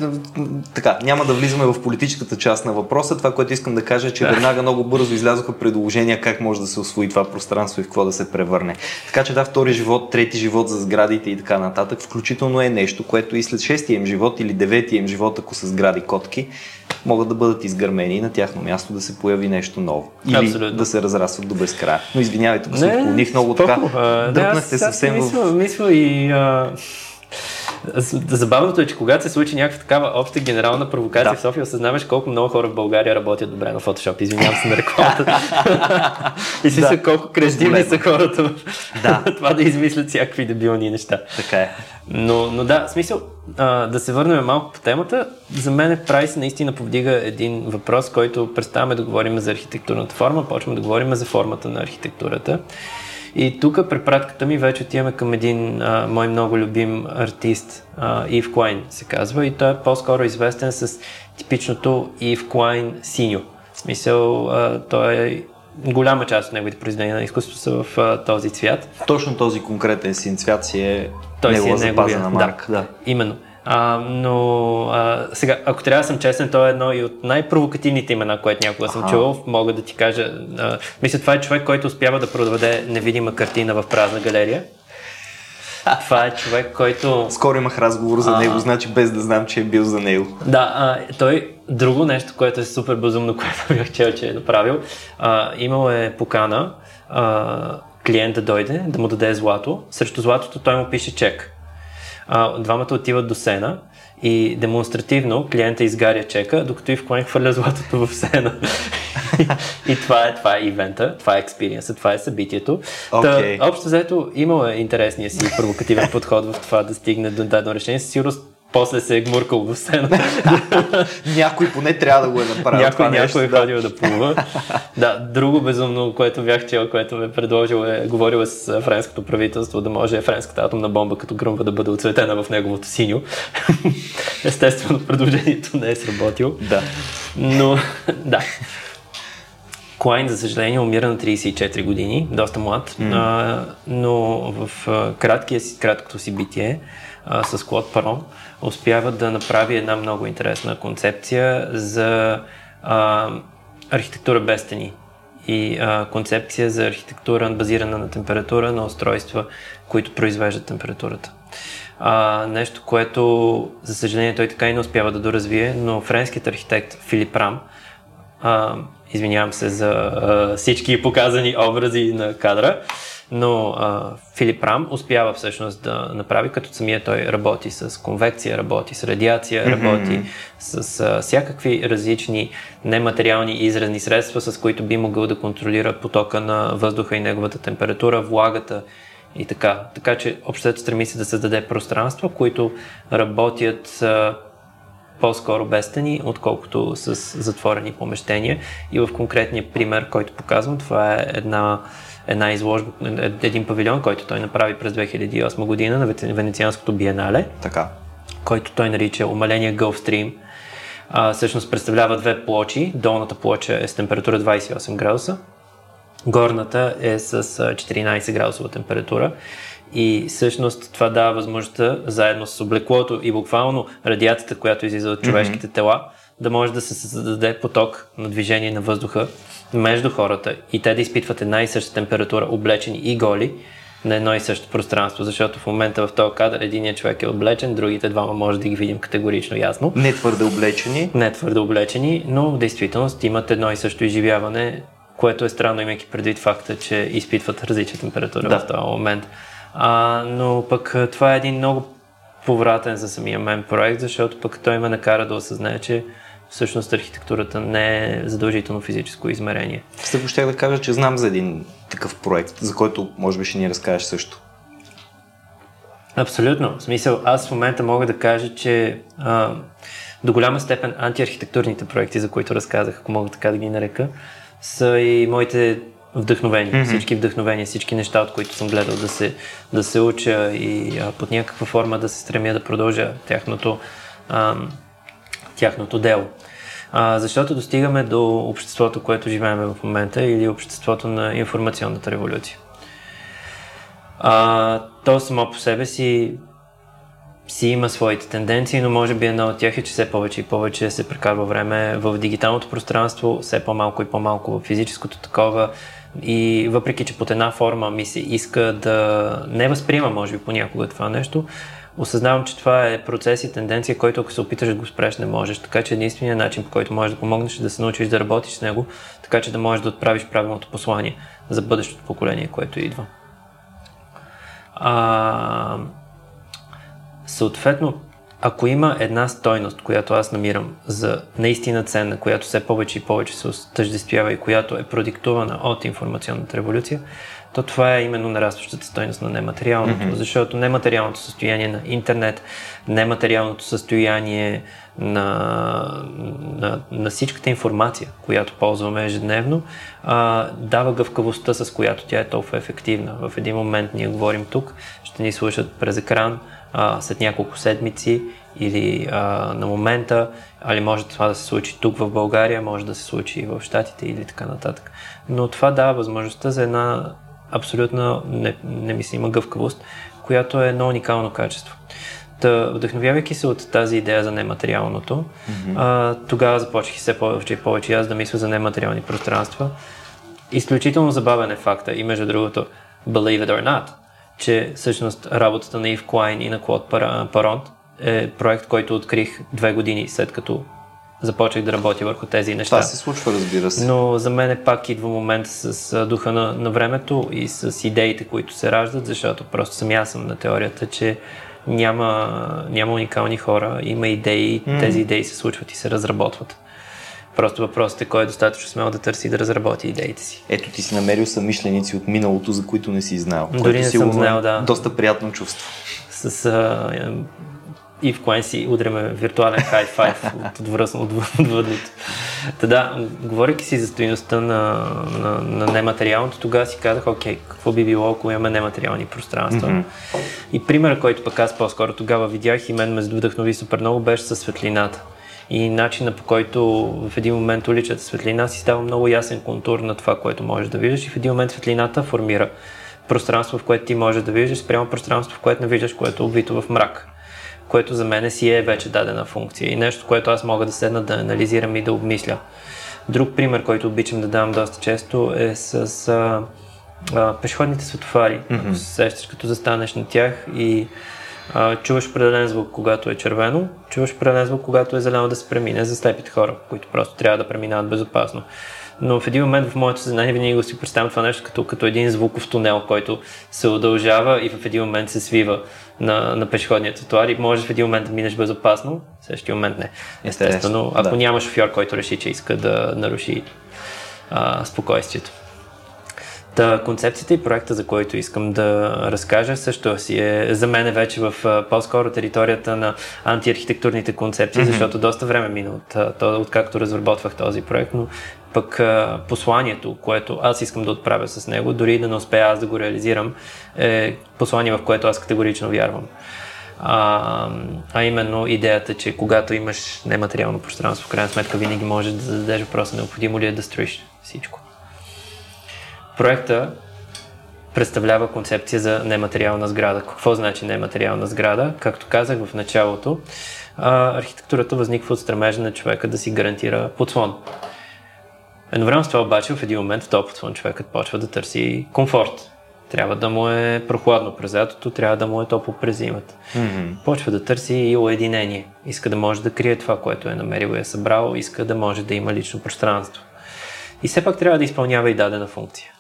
така, няма да влизаме в политическата част на въпроса. Това, което искам да кажа е, че веднага много бързо излязоха предложения как може да се освои това пространство и в какво да се превърне. Така че да, втори живот, трети живот за сградите и така нататък, включително е нещо, което и след шестия им живот или деветия им живот, ако са сгради котки, могат да бъдат изгърмени и на тяхно място да се появи нещо ново. Или Абсолютно. да се разрастват до безкрая. Но извинявай, тук се отклоних много така. Дръпнахте съвсем мисля, в... Мисля и а Забавното е, че когато се случи някаква такава обща генерална провокация да. в София, осъзнаваш колко много хора в България работят добре на Photoshop. Извинявам се на рекламата. и си да. са колко креативни са хората да. това да измислят всякакви дебилни неща. Така е. Но, но да, смисъл, а, да се върнем малко по темата. За мен Прайс наистина повдига един въпрос, който представяме да говорим за архитектурната форма, почваме да говорим за формата на архитектурата. И тук препратката ми вече отиваме към един а, мой много любим артист, а, Ив Клайн се казва, и той е по-скоро известен с типичното Ив Клайн синьо. В смисъл, а, той е голяма част от неговите произведения на изкуството са в а, този цвят. Точно този конкретен син цвят си е той си е марка. Да, да. Именно. А, но а, сега, ако трябва да съм честен, то е едно и от най-провокативните имена, което някога съм чувал. Мога да ти кажа. А, мисля, това е човек, който успява да продаде невидима картина в празна галерия. Това е човек, който... Скоро имах разговор за него, а... значи без да знам, че е бил за него. Да, а, той друго нещо, което е супер безумно, което бях чел, че е направил. А, имал е покана а, клиент да дойде, да му даде злато. Срещу златото той му пише чек а, двамата отиват до сена и демонстративно клиента изгаря чека, докато и в Клайн хвърля златото в сена. и това е, това е ивента, това е експириенса, това е събитието. Okay. Та, общо взето имало е интересния си провокативен подход в това да стигне до дадено решение. Със сигурност после се е гмуркал в сцена. някой поне трябва да го е направил. Някой, това някой е ходил да плува. да, друго безумно, което бях чел, което ме предложил е, говорил с френското правителство да може френската атомна бомба като гръмва да бъде оцветена в неговото синьо. Естествено, предложението не е сработило. Да. Но, да. Клайн, за съжаление, умира на 34 години, доста млад, mm. а, но в краткия си, краткото си битие а, с Клод Парон успява да направи една много интересна концепция за а, архитектура без стени и а, концепция за архитектура базирана на температура на устройства, които произвеждат температурата. А, нещо, което, за съжаление, той така и не успява да доразвие, но френският архитект Филип Рам а, Извинявам се за а, всички показани образи на кадра, но а, Филип Рам успява всъщност да направи, като самия той работи с конвекция, работи с радиация, mm-hmm. работи с а, всякакви различни нематериални изразни средства, с които би могъл да контролира потока на въздуха и неговата температура, влагата и така. Така че общото стреми се да създаде пространства, които работят а, по-скоро без стени, отколкото с затворени помещения. И в конкретния пример, който показвам, това е една, една изложба, един павилион, който той направи през 2008 година на Венецианското биенале. Така. Който той нарича Омаления Gulf Stream. А, всъщност представлява две плочи. Долната плоча е с температура 28 градуса, горната е с 14 градусова температура и всъщност това дава възможността, заедно с облеклото и буквално радиацията, която излиза от човешките тела, да може да се създаде поток на движение на въздуха между хората и те да изпитват една и съща температура, облечени и голи, на едно и също пространство, защото в момента в този кадър единият човек е облечен, другите двама може да ги видим категорично ясно. Не твърде облечени. Не твърде облечени, но в действителност имат едно и също изживяване, което е странно, имайки предвид факта, че изпитват различна температура да. в този момент. А, но пък това е един много повратен за самия мен проект, защото пък той ме накара да осъзнае, че всъщност архитектурата не е задължително физическо измерение. Ще ще да кажа, че знам за един такъв проект, за който може би ще ни разкажеш също. Абсолютно. В смисъл, аз в момента мога да кажа, че а, до голяма степен антиархитектурните проекти, за които разказах, ако мога така да ги нарека, са и моите вдъхновени. Mm-hmm. Всички вдъхновения, всички неща, от които съм гледал да се, да се уча и а, под някаква форма да се стремя да продължа тяхното, а, тяхното дело. А, защото достигаме до обществото, което живеем в момента или обществото на информационната революция. А, то само по себе си си има своите тенденции, но може би една от тях е, че все повече и повече се прекарва време в дигиталното пространство, все по-малко и по-малко в физическото такова. И въпреки, че под една форма ми се иска да не възприема, може би, понякога това нещо, осъзнавам, че това е процес и тенденция, който ако се опиташ да го спреш, не можеш. Така че единственият начин, по който можеш да помогнеш е да се научиш да работиш с него, така че да можеш да отправиш правилното послание за бъдещото поколение, което идва. А, съответно, ако има една стойност, която аз намирам за наистина ценна, която все повече и повече се отъждествява и която е продиктувана от информационната революция, то това е именно нарастващата стойност на нематериалното, mm-hmm. защото нематериалното състояние на интернет, нематериалното състояние на, на, на всичката информация, която ползваме ежедневно, а, дава гъвкавостта, с която тя е толкова ефективна. В един момент ние говорим тук, ще ни слушат през екран, а, след няколко седмици или а, на момента, али може това да се случи тук в България, може да се случи и в Штатите или така нататък. Но това дава възможността за една абсолютно немислима гъвкавост, която е едно уникално качество. Та, вдъхновявайки се от тази идея за нематериалното, mm-hmm. а, тогава започнах все повече и повече аз да мисля за нематериални пространства. Изключително забавен е факта и между другото, believe it or not, че всъщност работата на Ив Клайн и на Клод Паронт е проект, който открих две години след като започнах да работя върху тези неща. Това се случва, разбира се. Но за мен е пак идва момент с духа на, на времето и с идеите, които се раждат, защото просто съм съм на теорията, че няма, няма уникални хора, има идеи, mm. тези идеи се случват и се разработват. Просто въпросът е кой е достатъчно смел да търси да разработи идеите си. Ето ти си намерил съмишленици от миналото, за които не си знал. Дори не съм знал, да. Доста приятно чувство. С а, и в Коен си удряме виртуален хай-файв от, отвръзно от въдното. Та да, говоряки си за стоиността на, на, на нематериалното, тогава си казах, окей, какво би било, ако имаме нематериални пространства. Mm-hmm. И примерът, който пък аз по-скоро тогава видях и мен ме вдъхнови супер много, беше със светлината. И начина по който в един момент уличата светлина си става много ясен контур на това, което можеш да виждаш и в един момент светлината формира пространство, в което ти можеш да виждаш, спрямо пространство, в което не виждаш, което е обвито в мрак което за мен си е вече дадена функция и нещо, което аз мога да седна да анализирам и да обмисля. Друг пример, който обичам да давам доста често е с а, а, пешеходните светофари. Mm-hmm. Ако се сещаш, като застанеш на тях и а, чуваш определен звук, когато е червено, чуваш определен звук, когато е зелено да се премине за слепите хора, които просто трябва да преминават безопасно но в един момент в моето съзнание винаги го си представям това нещо като, като един звуков тунел, който се удължава и в един момент се свива на, на пешеходния тротуар и можеш в един момент да минеш безопасно, в същия момент не. Естествено, ако да. няма шофьор, който реши, че иска да наруши а, спокойствието. Та, концепцията и проекта, за който искам да разкажа, също си е за мен вече в по-скоро територията на антиархитектурните концепции, mm-hmm. защото доста време мина от, откакто разработвах този проект, но пък посланието, което аз искам да отправя с него, дори да не успея аз да го реализирам, е послание, в което аз категорично вярвам. А, а именно идеята, че когато имаш нематериално пространство, в крайна сметка винаги можеш да зададеш въпроса необходимо ли е да строиш всичко. Проекта представлява концепция за нематериална сграда. Какво значи нематериална сграда? Както казах в началото, архитектурата възниква от стремежа на човека да си гарантира подслон. Едновременно с това обаче в един момент в този подслон човекът почва да търси комфорт. Трябва да му е прохладно през лятото, трябва да му е топло през зимата. Mm-hmm. Почва да търси и уединение. Иска да може да крие това, което е намерил и е събрал, иска да може да има лично пространство. И все пак трябва да изпълнява и дадена функция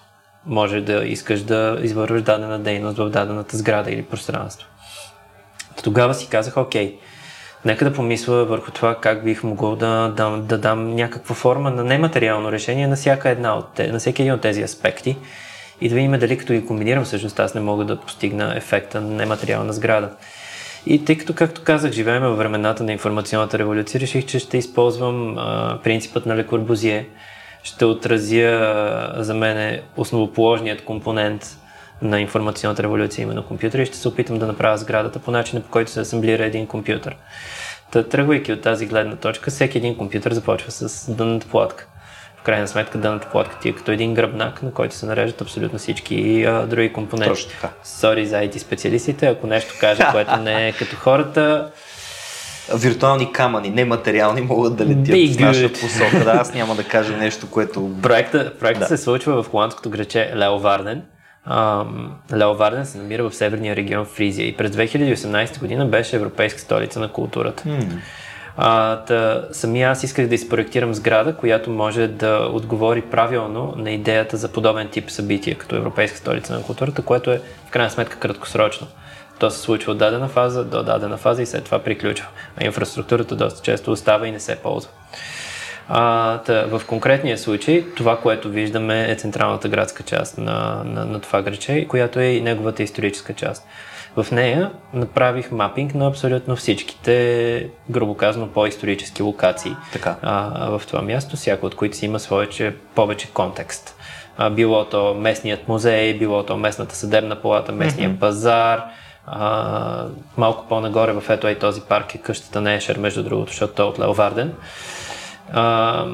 може да искаш да извърваш дадена дейност в дадената сграда или пространство. Тогава си казах, окей, нека да помисля върху това как бих могъл да дам, да дам някаква форма на нематериално решение на всяка една от на всеки един от тези аспекти и да видим дали като ги комбинирам, всъщност аз не мога да постигна ефекта на нематериална сграда. И тъй като, както казах, живеем във времената на информационната революция, реших, че ще използвам а, принципът на Лекорбузие, ще отразя за мен основоположният компонент на информационната революция, именно компютър и ще се опитам да направя сградата по начина, по който се асамблира един компютър. Та, тръгвайки от тази гледна точка, всеки един компютър започва с дънната платка. В крайна сметка дънната платка ти е като един гръбнак, на който се нареждат абсолютно всички а, други компоненти. Точно така. Сори за IT специалистите, ако нещо кажа, което не е като хората, виртуални камъни, нематериални, могат да летят Big в наша посока. Да, аз няма да кажа нещо, което... Проекта, проекта да. се случва в холандското граче Лео Варден. Лео Варден се намира в северния регион Фризия и през 2018 година беше Европейска столица на културата. Hmm. А, та, сами аз исках да изпроектирам сграда, която може да отговори правилно на идеята за подобен тип събития, като Европейска столица на културата, което е в крайна сметка краткосрочно. То се случва от дадена фаза до дадена фаза и след това приключва. А инфраструктурата доста често остава и не се ползва. А, тъ, в конкретния случай, това, което виждаме е централната градска част на, на, на това граче, която е и неговата историческа част. В нея направих мапинг на абсолютно всичките, грубо казано, по-исторически локации така. А, в това място, всяко от които си има своече, повече контекст. А, било то местният музей, било то местната съдебна палата, местния mm-hmm. пазар, а, малко по-нагоре в ето и този парк е къщата на Ешер, между другото, защото той е от Леоварден. А,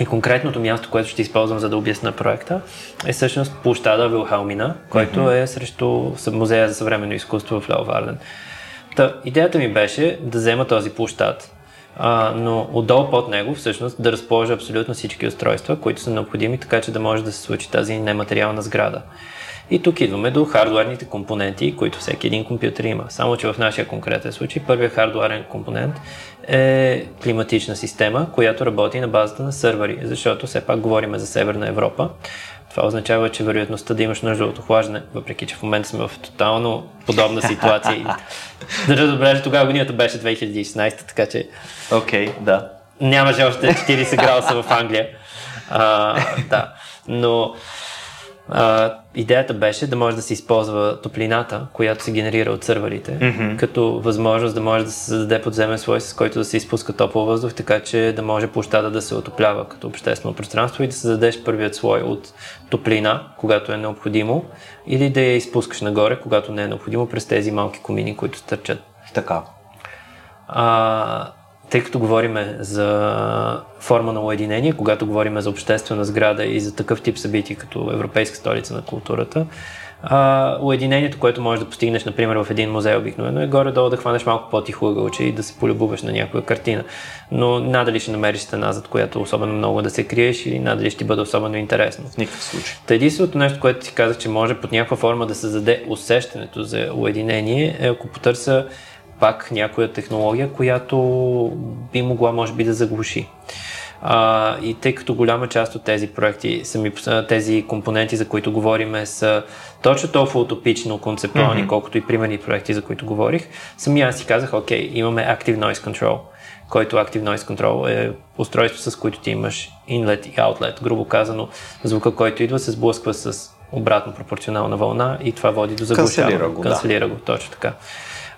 и конкретното място, което ще използвам за да обясна проекта, е всъщност площада Вилхалмина, който mm-hmm. е срещу музея за съвременно изкуство в Леоварден. Та, идеята ми беше да взема този площад, а, но отдолу под него всъщност да разположа абсолютно всички устройства, които са необходими, така че да може да се случи тази нематериална сграда. И тук идваме до хардуерните компоненти, които всеки един компютър има. Само, че в нашия конкретен случай първият хардуерен компонент е климатична система, която работи на базата на сървъри, защото все пак говорим за Северна Европа. Това означава, че вероятността да имаш нужда от охлаждане, въпреки че в момента сме в тотално подобна ситуация. Държа добре, че тогава годината беше 2016, така че... Окей, okay, да. Нямаше още 40 градуса в Англия. А, да. Но А, идеята беше да може да се използва топлината, която се генерира от сървърите, mm-hmm. като възможност да може да се създаде подземен слой, с който да се изпуска топъл въздух, така че да може площада да се отоплява като обществено пространство и да създадеш първият слой от топлина, когато е необходимо, или да я изпускаш нагоре, когато не е необходимо, през тези малки комини, които стърчат. Така. А, тъй като говорим за форма на уединение, когато говорим за обществена сграда и за такъв тип събития, като Европейска столица на културата, а, уединението, което можеш да постигнеш, например, в един музей обикновено е горе-долу да хванеш малко по-тихо ъгълче и да се полюбуваш на някоя картина. Но надали ще намериш стена, зад която особено много да се криеш или надали ще ти бъде особено интересно. В никакъв случай. Та единственото нещо, което ти казах, че може под някаква форма да се заде усещането за уединение, е ако потърся пак някоя технология, която би могла, може би, да заглуши. А, и тъй като голяма част от тези проекти, сами, тези компоненти, за които говорим, са точно толкова утопично концептуални, mm-hmm. колкото и примерни проекти, за които говорих, сами аз си казах, окей, имаме Active Noise Control, който Active Noise Control е устройство, с което ти имаш inlet и outlet, грубо казано, звука, който идва, се сблъсква с обратно пропорционална вълна и това води до заглушаване. Канцелира го, Канцелира да. го, точно така.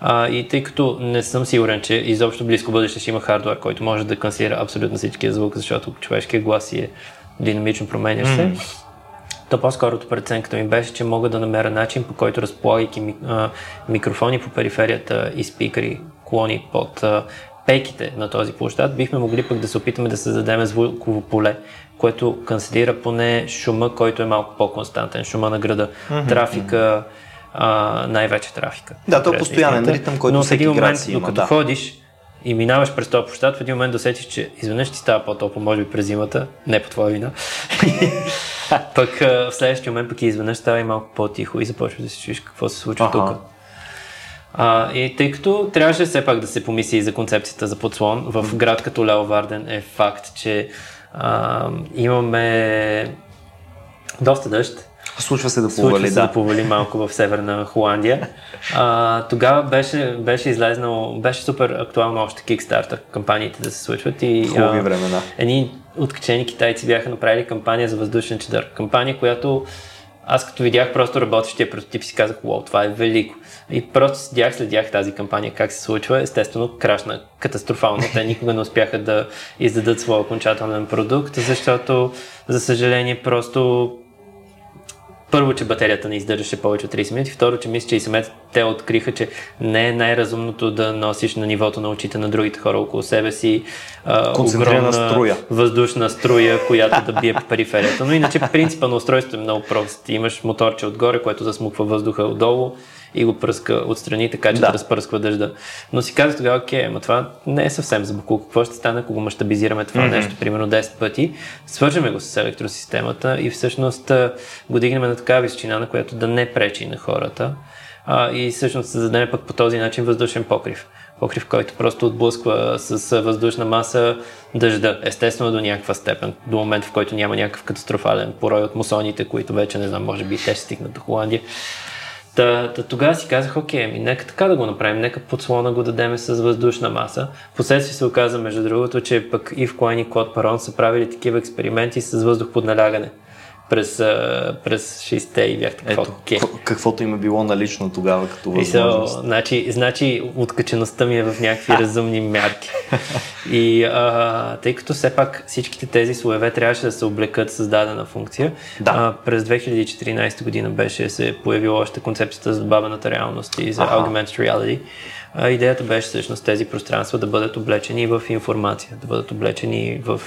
А, и тъй като не съм сигурен, че изобщо близко бъдеще ще има хардвер, който може да канцелира абсолютно всичкия звук, защото човешкия глас е динамично променящ се, mm. то по-скорото преценката ми беше, че мога да намеря начин, по който разполагайки ми, а, микрофони по периферията и спикъри, клони под а, пейките на този площад, бихме могли пък да се опитаме да създадем звуково поле, което канцелира поне шума, който е малко по-константен, шума на града, mm-hmm. трафика, а, най-вече трафика. Да, то е постоянен ритъм, който Но в един момент, си има, докато да. ходиш и минаваш през този площад, в един момент досетиш, че изведнъж ти става по-топло, може би през зимата, не по твоя вина. пък в следващия момент пък изведнъж става и малко по-тихо и започваш да си чуеш какво се случва ага. тук. А, и тъй като трябваше все пак да се помисли и за концепцията за подслон, в град като Лео Варден е факт, че а, имаме доста дъжд, Случва се да повали, повали, се да. повали малко в северна Холандия. А, тогава беше, беше излезнал, беше супер актуално още Kickstarter, кампаниите да се случват и Хубави времена. едни откачени китайци бяха направили кампания за въздушен чедър. Кампания, която аз като видях просто работещия прототип си казах, вау, това е велико. И просто седях, следях тази кампания как се случва. Естествено, крашна катастрофално. Те никога не успяха да издадат своя окончателен продукт, защото, за съжаление, просто първо, че батерията не издържаше повече от 30 минути, второ, че мисля, че и самете те откриха, че не е най-разумното да носиш на нивото на очите на другите хора около себе си а, огромна струя. въздушна струя, която да бие по периферията. Но иначе принципа на устройството е много прост. Имаш моторче отгоре, което засмуква въздуха отдолу и го пръска отстрани, така че да, да разпръсква дъжда. Но си казах тогава, окей, но това не е съвсем за буклук. Какво ще стане, ако го мащабизираме това mm-hmm. нещо, примерно 10 пъти, свържеме го с електросистемата и всъщност го дигнем на такава височина, на която да не пречи на хората. А, и всъщност създадем пък по този начин въздушен покрив. Покрив, който просто отблъсква с въздушна маса дъжда. Естествено до някаква степен, до момента в който няма някакъв катастрофален порой от мусоните, които вече не знам, може би те ще стигнат до Холандия. Та, та тогава си казах, окей, ами нека така да го направим, нека подслона го дадеме с въздушна маса. Последствие се оказа, между другото, че пък и в Клайн и Клод Парон са правили такива експерименти с въздух под налягане през, през 60-те и бях така, окей. Каквото им е било налично тогава като възможност. So, значи, значи откачеността ми е в някакви разумни мярки. И а, тъй като все пак всичките тези слоеве трябваше да се облекат с дадена функция, да. а, през 2014 година беше се появила още концепцията за добавената реалност и за ага. augmented reality. А, идеята беше всъщност тези пространства да бъдат облечени в информация, да бъдат облечени в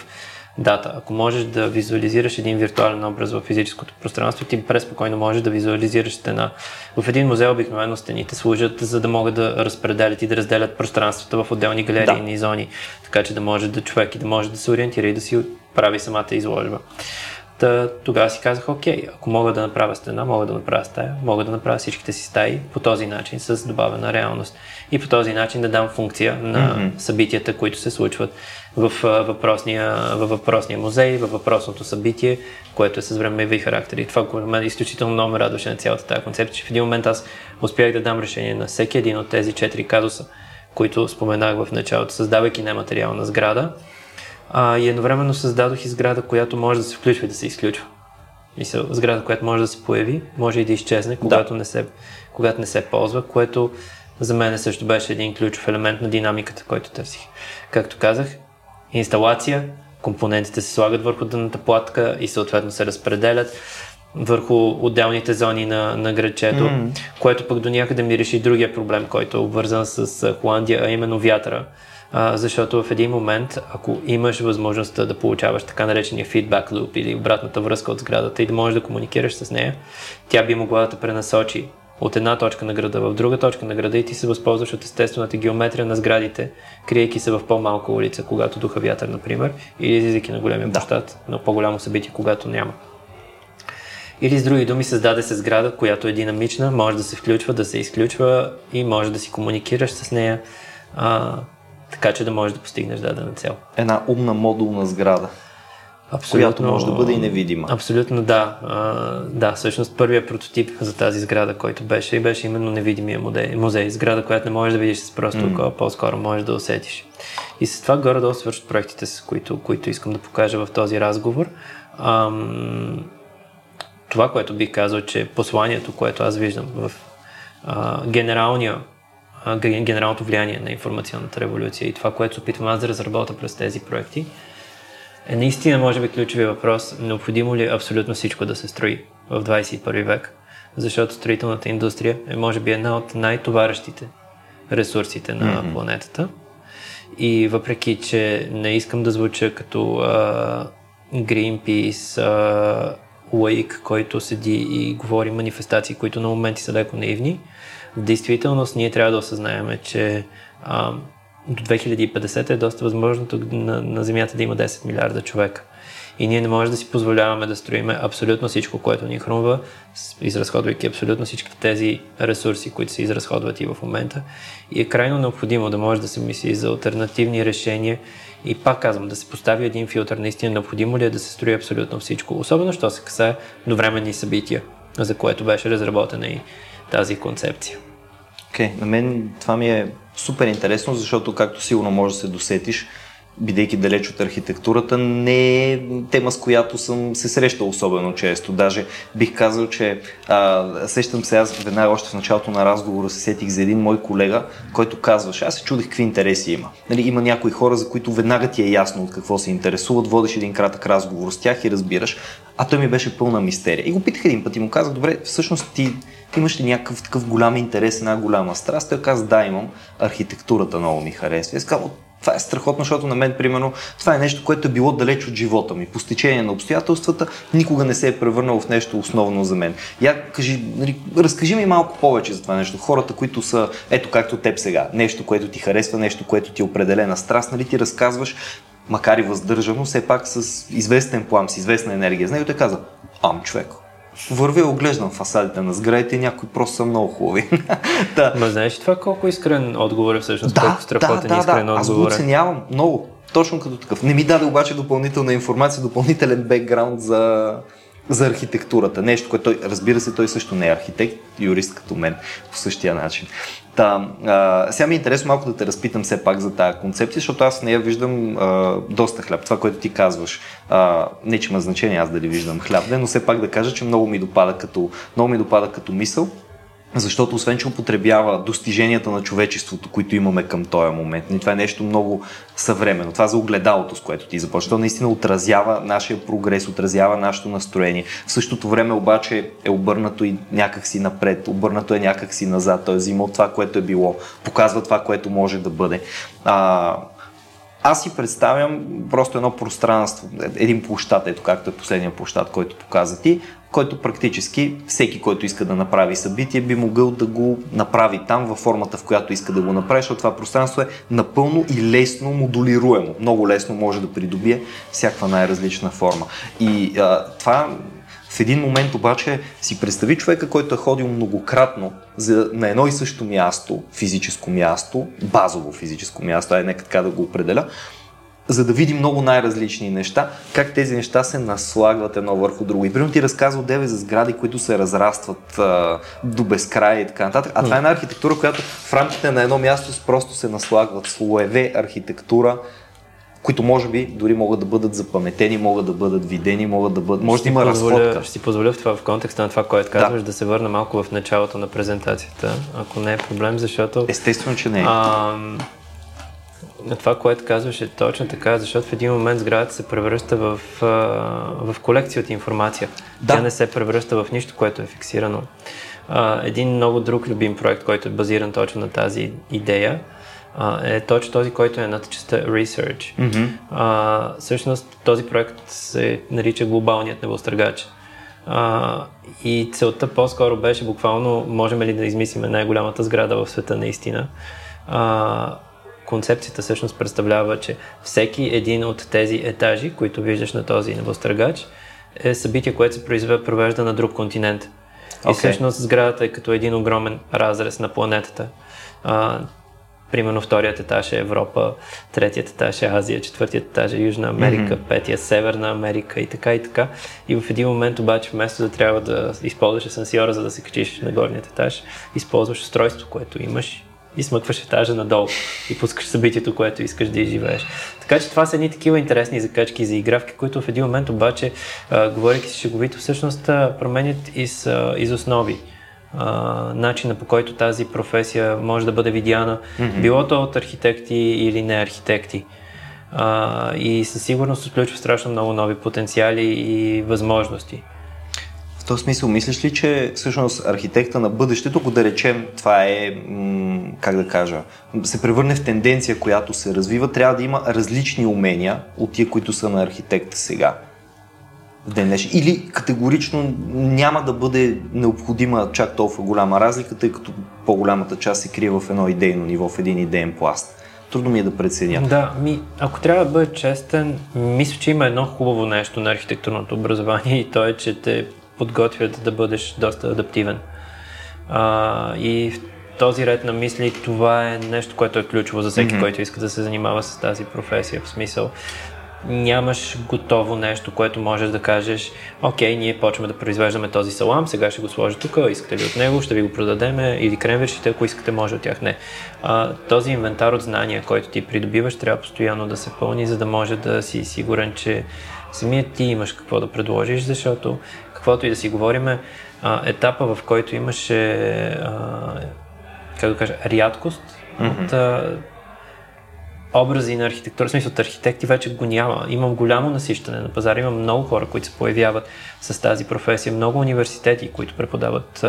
дата. Ако можеш да визуализираш един виртуален образ в физическото пространство, ти преспокойно можеш да визуализираш стена. В един музей обикновено стените служат за да могат да разпределят и да разделят пространствата в отделни галерии да. зони, така че да може да човек и да може да се ориентира и да си прави самата изложба. Та, тогава си казах, окей, ако мога да направя стена, мога да направя стая, мога да направя всичките си стаи по този начин с добавена реалност. И по този начин да дам функция на mm-hmm. събитията, които се случват в въпросния, във въпросния музей, във въпросното събитие, което е с времеви характер. И това, мен изключително много ме радваше на цялата тази концепция, че в един момент аз успях да дам решение на всеки един от тези четири казуса, които споменах в началото, създавайки нематериална сграда. А, и едновременно създадох и сграда, която може да се включва и да се изключва. Мисъл, сграда, която може да се появи, може и да изчезне, когато, Да. не, се, когато не се ползва, което за мен също беше един ключов елемент на динамиката, който търсих. Както казах, инсталация, компонентите се слагат върху дъната платка и съответно се разпределят върху отделните зони на, на градчето, Мгм. което пък до някъде ми реши другия проблем, който е обвързан с Холандия, а именно вятъра. А, защото в един момент, ако имаш възможността да получаваш така наречения feedback loop или обратната връзка от сградата и да можеш да комуникираш с нея, тя би могла да те пренасочи от една точка на града в друга точка на града и ти се възползваш от естествената геометрия на сградите, криейки се в по-малка улица, когато духа вятър, например, или излизайки на големия площад, на по-голямо събитие, когато няма. Или с други думи, създаде се сграда, която е динамична, може да се включва, да се изключва и може да си комуникираш с нея, а, така че да можеш да постигнеш дадена цел. Една умна модулна сграда. Която може да бъде и невидима. Абсолютно да. А, да, всъщност първият прототип за тази сграда, който беше, беше именно невидимия музей. музей. Сграда, която не можеш да видиш с просто око, по-скоро можеш да усетиш. И с това горе-долу свършат проектите, с които, които искам да покажа в този разговор. Ам, това, което бих казал, че посланието, което аз виждам в а, генералния а, генералното влияние на информационната революция и това, което се опитвам аз да разработя през тези проекти, е наистина, може би, ключовия въпрос, необходимо ли е абсолютно всичко да се строи в 21 век, защото строителната индустрия е, може би, една от най-товарещите ресурсите на Мгм. планетата. И въпреки, че не искам да звуча като а, Greenpeace, а, лаик, който седи и говори манифестации, които на моменти са леко наивни, в действителност ние трябва да осъзнаем, че а, до 2050 е доста възможно на, на Земята да има 10 милиарда човека. И ние не можем да си позволяваме да строиме абсолютно всичко, което ни хрумва, изразходвайки абсолютно всички тези ресурси, които се изразходват и в момента. И е крайно необходимо да може да се мисли за альтернативни решения и пак казвам, да се постави един филтър, наистина необходимо ли е да се строи абсолютно всичко, особено що се касае до временни събития, за което беше разработена и тази концепция. Окей, okay. на мен това ми е супер интересно, защото както сигурно може да се досетиш, бидейки далеч от архитектурата, не е тема, с която съм се срещал особено често. Даже бих казал, че а, сещам се аз веднага още в началото на разговора се сетих за един мой колега, който казваше, аз се чудих какви интереси има. Нали, има някои хора, за които веднага ти е ясно от какво се интересуват, водиш един кратък разговор с тях и разбираш, а той ми беше пълна мистерия. И го питах един път и му казах, добре, всъщност ти имаш ли някакъв такъв голям интерес, една голяма страст? Той каза, да, имам. Архитектурата много ми харесва. И аз това е страхотно, защото на мен, примерно, това е нещо, което е било далеч от живота ми. По стечение на обстоятелствата никога не се е превърнало в нещо основно за мен. Я кажи, нали, разкажи ми малко повече за това нещо. Хората, които са, ето както теб сега, нещо, което ти харесва, нещо, което ти е определена страст, нали ти разказваш, макар и въздържано, все пак с известен плам, с известна енергия. Знаете, каза, ам човек, вървя и оглеждам фасадите на сградите някои просто са много хубави. да. Ма знаеш това колко искрен отговор е всъщност? Да, колко да, страхотен да, искрен да, аз го отговор е? оценявам много, точно като такъв. Не ми даде обаче допълнителна информация, допълнителен бекграунд за, за архитектурата. Нещо, което той, разбира се, той също не е архитект, юрист като мен, по същия начин. Та, а, сега ми е интересно малко да те разпитам все пак за тази концепция, защото аз в нея виждам а, доста хляб. Това, което ти казваш, а, не че има значение аз дали виждам хляб, но все пак да кажа, че много ми допада като, много ми допада като мисъл. Защото освен, че употребява достиженията на човечеството, които имаме към този момент, и това е нещо много съвременно. Това за огледалото, с което ти започва. То наистина отразява нашия прогрес, отразява нашето настроение. В същото време обаче е обърнато и някакси напред, обърнато е някакси назад. Той взима от това, което е било, показва това, което може да бъде. А, аз си представям просто едно пространство, един площад, ето както е последния площад, който показа ти, който практически всеки, който иска да направи събитие, би могъл да го направи там във формата, в която иска да го направи, защото това пространство е напълно и лесно модулируемо. Много лесно може да придобие всякаква най-различна форма. И а, това в един момент обаче си представи човека, който е ходил многократно за, на едно и също място, физическо място, базово физическо място, ай нека така да го определя, за да види много най-различни неща, как тези неща се наслагват едно върху друго. И примерно ти разказва от деве за сгради, които се разрастват а, до безкрай и така нататък. А това е една архитектура, която в рамките на едно място просто се наслагват слоеве архитектура, които може би дори могат да бъдат запаметени, могат да бъдат видени, могат да бъдат... Може да има разходка. Ще си позволя в, това, в контекста на това, което казваш, да. да се върна малко в началото на презентацията, ако не е проблем, защото... Естествено, че не е. А, това, което казваш е точно така, защото в един момент сградата се превръща в, в колекция от информация. Да. Тя не се превръща в нищо, което е фиксирано. Един много друг любим проект, който е базиран точно на тази идея, е точно този, който е над частта Research. Mm-hmm. А, всъщност този проект се нарича глобалният небостъргач. А, и целта по-скоро беше буквално, можем ли да измислиме най-голямата сграда в света наистина. А, концепцията всъщност представлява, че всеки един от тези етажи, които виждаш на този небостъргач, е събитие, което се провежда на друг континент. Okay. И всъщност сградата е като един огромен разрез на планетата. А, примерно вторият етаж е Европа, третият етаж е Азия, четвъртият етаж е Южна Америка, mm-hmm. петия Северна Америка и така и така. И в един момент обаче вместо да трябва да използваш асансьора, за да се качиш на горният етаж, използваш устройство, което имаш и смъкваш етажа надолу и пускаш събитието, което искаш да изживееш. Така че това са едни такива интересни закачки и заигравки, които в един момент обаче, а, говоряки си шеговито, всъщност променят из, а, из основи а, начина по който тази професия може да бъде видяна, mm-hmm. било то от архитекти или не архитекти. А, и със сигурност включва страшно много нови потенциали и възможности. В този смисъл, мислиш ли, че всъщност архитекта на бъдещето, ако да речем това е, как да кажа, се превърне в тенденция, която се развива, трябва да има различни умения от тия, които са на архитекта сега? днешен. Или категорично няма да бъде необходима чак толкова голяма разлика, тъй като по-голямата част се крие в едно идейно ниво, в един идеен пласт. Трудно ми е да преценя. Да, ми, ако трябва да бъда честен, мисля, че има едно хубаво нещо на архитектурното образование и то е, че те подготвят да бъдеш доста адаптивен. А, и в този ред на мисли това е нещо, което е ключово за всеки, mm-hmm. който иска да се занимава с тази професия. В смисъл, нямаш готово нещо, което можеш да кажеш, окей, ние почваме да произвеждаме този салам, сега ще го сложа тук, искате ли от него, ще ви го продадем или кремвиршите, ако искате, може от тях не. А, този инвентар от знания, който ти придобиваш, трябва постоянно да се пълни, за да може да си сигурен, че самият ти имаш какво да предложиш, защото каквото и да си говориме, етапа, в който имаше, как да кажа, рядкост mm-hmm. от а, образи на архитектура, в смисъл от архитекти вече го няма. Имам голямо насищане на пазара, имам много хора, които се появяват с тази професия, много университети, които преподават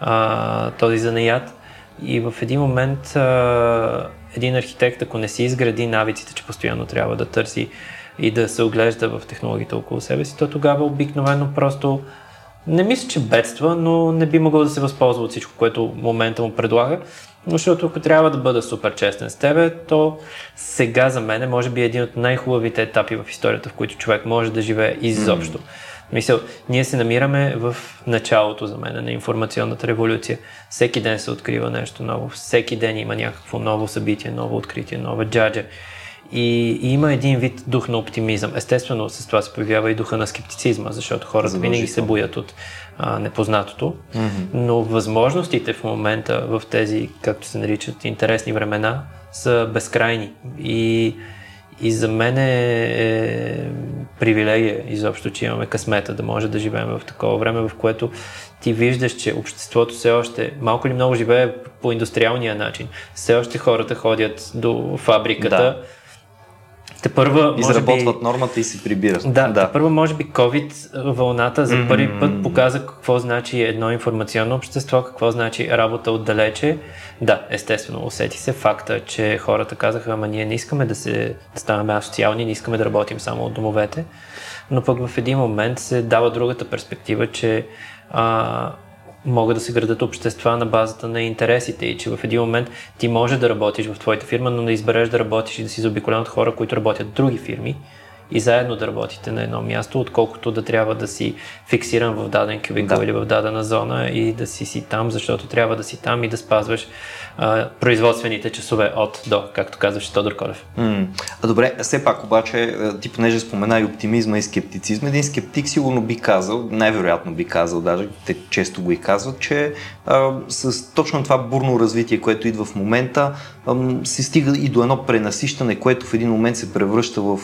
а, този занаят. И в един момент а, един архитект, ако не си изгради навиците, че постоянно трябва да търси и да се оглежда в технологиите около себе си, то тогава обикновено просто не мисля, че бедства, но не би могъл да се възползва от всичко, което момента му предлага. Защото ако трябва да бъда супер честен с тебе, то сега за мен може би е един от най-хубавите етапи в историята, в които човек може да живее изобщо. Mm. Мисъл, ние се намираме в началото за мен на информационната революция. Всеки ден се открива нещо ново, всеки ден има някакво ново събитие, ново откритие, нова джаджа. И, и има един вид дух на оптимизъм. Естествено, с това се появява и духа на скептицизма, защото хората винаги се боят от а, непознатото. Mm-hmm. Но възможностите в момента в тези, както се наричат, интересни времена, са безкрайни. И, и за мен е, е привилегия изобщо, че имаме късмета да може да живеем в такова време, в което ти виждаш, че обществото все още малко или много живее по индустриалния начин. Все още хората ходят до фабриката. Да те първа, Изработват би, нормата и си прибират. Да, да. първо може би COVID вълната за първи mm-hmm. път показа какво значи едно информационно общество, какво значи работа отдалече. Да, естествено, усети се факта, че хората казаха, ама ние не искаме да, се, да ставаме асоциални, не искаме да работим само от домовете. Но пък в един момент се дава другата перспектива, че а, могат да се градат общества на базата на интересите и че в един момент ти може да работиш в твоята фирма, но да избереш да работиш и да си заобиколен от хора, които работят в други фирми и заедно да работите на едно място, отколкото да трябва да си фиксиран в даден кубикъл да. или в дадена зона и да си си там, защото трябва да си там и да спазваш производствените часове от до, както казваше Тодор Колев. Mm. А добре, все пак обаче, ти понеже спомена и оптимизма и скептицизма, един скептик сигурно би казал, най-вероятно би казал, даже те често го и казват, че а, с точно това бурно развитие, което идва в момента, а, се стига и до едно пренасищане, което в един момент се превръща в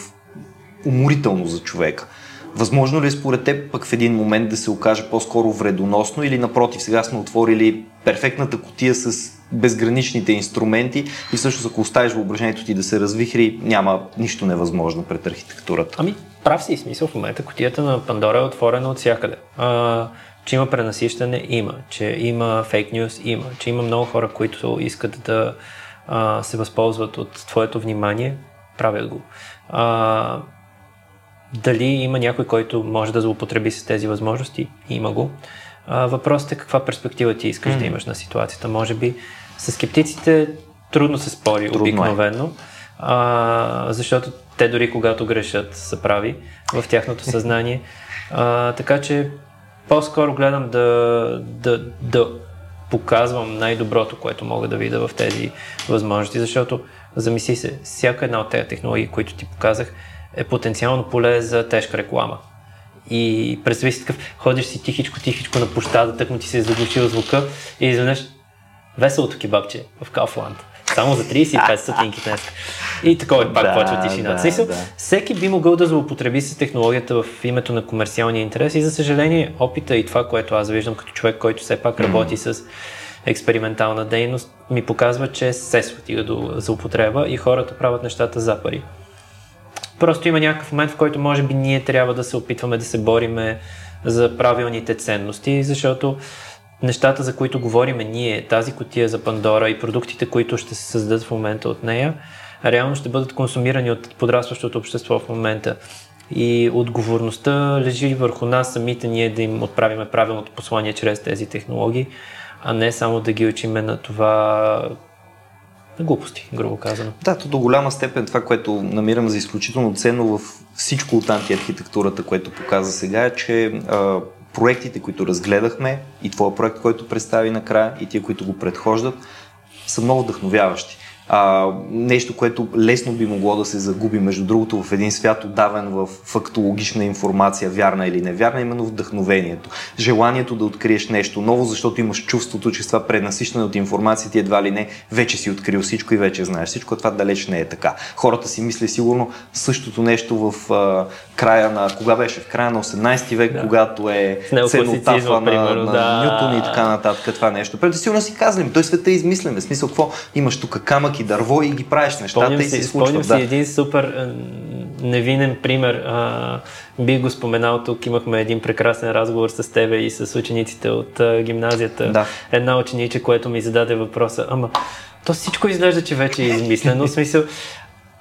уморително за човека. Възможно ли е според теб пък в един момент да се окаже по-скоро вредоносно или напротив, сега сме отворили перфектната котия с безграничните инструменти и всъщност ако оставиш въображението ти да се развихри, няма нищо невъзможно пред архитектурата. Ами, прав си смисъл в момента котията на Пандора е отворена от всякъде. А, че има пренасищане, има. Че има фейк нюс, има. Че има много хора, които искат да а, се възползват от твоето внимание, правят го. А, дали има някой, който може да злоупотреби с тези възможности? Има го. Въпросът е каква перспектива ти искаш mm. да имаш на ситуацията. Може би с скептиците трудно се спори трудно е. обикновено, е. а, защото те дори когато грешат са прави в тяхното съзнание. А, така че по-скоро гледам да, да, да показвам най-доброто, което мога да видя в тези възможности, защото замисли се, всяка една от тези технологии, които ти показах, е потенциално поле за тежка реклама. И представи си такъв, ходиш си тихичко, тихичко на площада, тък му ти се е заглушил звука и изведнъж веселото кебабче в Кауфланд. Само за 35 стотинки днес. И такова пак да, почва тишината. Да, да. Всеки би могъл да злоупотреби с технологията в името на комерциалния интерес и за съжаление опита и това, което аз виждам като човек, който все пак работи mm. с експериментална дейност, ми показва, че се стига до злоупотреба и хората правят нещата за пари. Просто има някакъв момент, в който може би ние трябва да се опитваме да се бориме за правилните ценности, защото нещата, за които говориме ние, тази котия за Пандора и продуктите, които ще се създадат в момента от нея, реално ще бъдат консумирани от подрастващото общество в момента. И отговорността лежи върху нас самите ние да им отправиме правилното послание чрез тези технологии, а не само да ги учиме на това глупости, грубо казано. Да, то до голяма степен това, което намирам за изключително ценно в всичко от антиархитектурата, което показа сега, е, че а, проектите, които разгледахме и твоя проект, който представи накрая и тия, които го предхождат, са много вдъхновяващи а, нещо, което лесно би могло да се загуби, между другото, в един свят отдавен в фактологична информация, вярна или невярна, именно вдъхновението. Желанието да откриеш нещо ново, защото имаш чувството, че това пренасищане от информация ти едва ли не вече си открил всичко и вече знаеш всичко, това далеч не е така. Хората си мисли сигурно същото нещо в а, края на, кога беше? В края на 18 век, да. когато е ценотафа на, на да. Нютон и така нататък това нещо. Преди сигурно си казали, той света е измислен. В смисъл, какво имаш тук камък и дърво и ги правиш нещата спомням и се случва. Спомням да. си един супер невинен пример. А, бих го споменал тук. Имахме един прекрасен разговор с тебе и с учениците от а, гимназията. Да. Една учениче, което ми зададе въпроса, ама то всичко изглежда, че вече е измислено. В смисъл,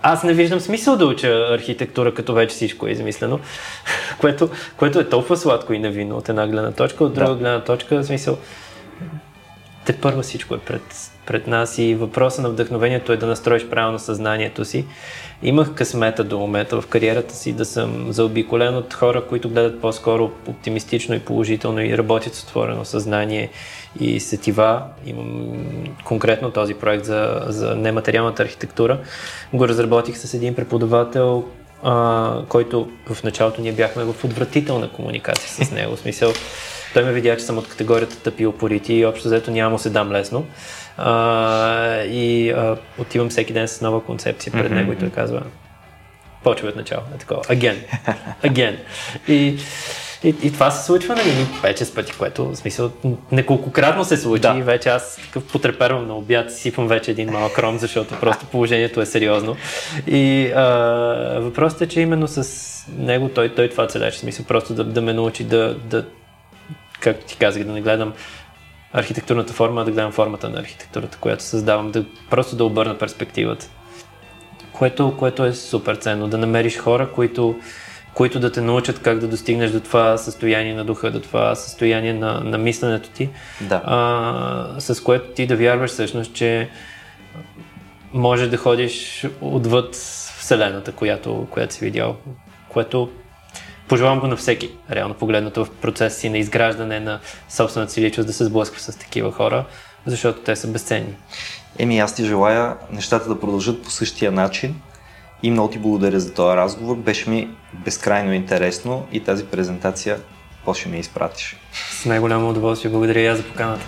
аз не виждам смисъл да уча архитектура, като вече всичко е измислено, което, което е толкова сладко и невинно от една гледна точка, от друга да. гледна точка, в смисъл, те първо всичко е пред, пред нас и въпроса на вдъхновението е да настроиш правилно съзнанието си. Имах късмета до момента в кариерата си да съм заобиколен от хора, които гледат по-скоро оптимистично и положително и работят с отворено съзнание и сетива. Имам конкретно този проект за, за нематериалната архитектура. Го разработих с един преподавател, а, който в началото ние бяхме в отвратителна комуникация с него. В смисъл, той ме видя, че съм от категорията тъпи опорити и общо взето няма му се дам лесно. А, и а, отивам всеки ден с нова концепция пред mm-hmm. него и той казва почва от начало. Е такова. Again. Again. И, и, и това се случва нали, вече с пъти, което в смисъл неколкократно се случи да. и вече аз такъв потрепервам на обяд сипвам вече един малък ром, защото просто положението е сериозно. И а, въпросът е, че именно с него той, той това целеше, в смисъл просто да, да ме научи да, да както ти казах, да не гледам архитектурната форма, а да гледам формата на архитектурата, която създавам, да, просто да обърна перспективата. Което, което е супер ценно, да намериш хора, които, които да те научат как да достигнеш до това състояние на духа, до това състояние на, на мисленето ти, да. а, с което ти да вярваш всъщност, че може да ходиш отвъд Вселената, която, която си видял което пожелавам го на всеки, реално погледнато в процеса си на изграждане на собствената си личност, да се сблъсква с такива хора, защото те са безценни. Еми, аз ти желая нещата да продължат по същия начин и много ти благодаря за този разговор. Беше ми безкрайно интересно и тази презентация после ми изпратиш. С най-голямо удоволствие. Благодаря и аз за поканата.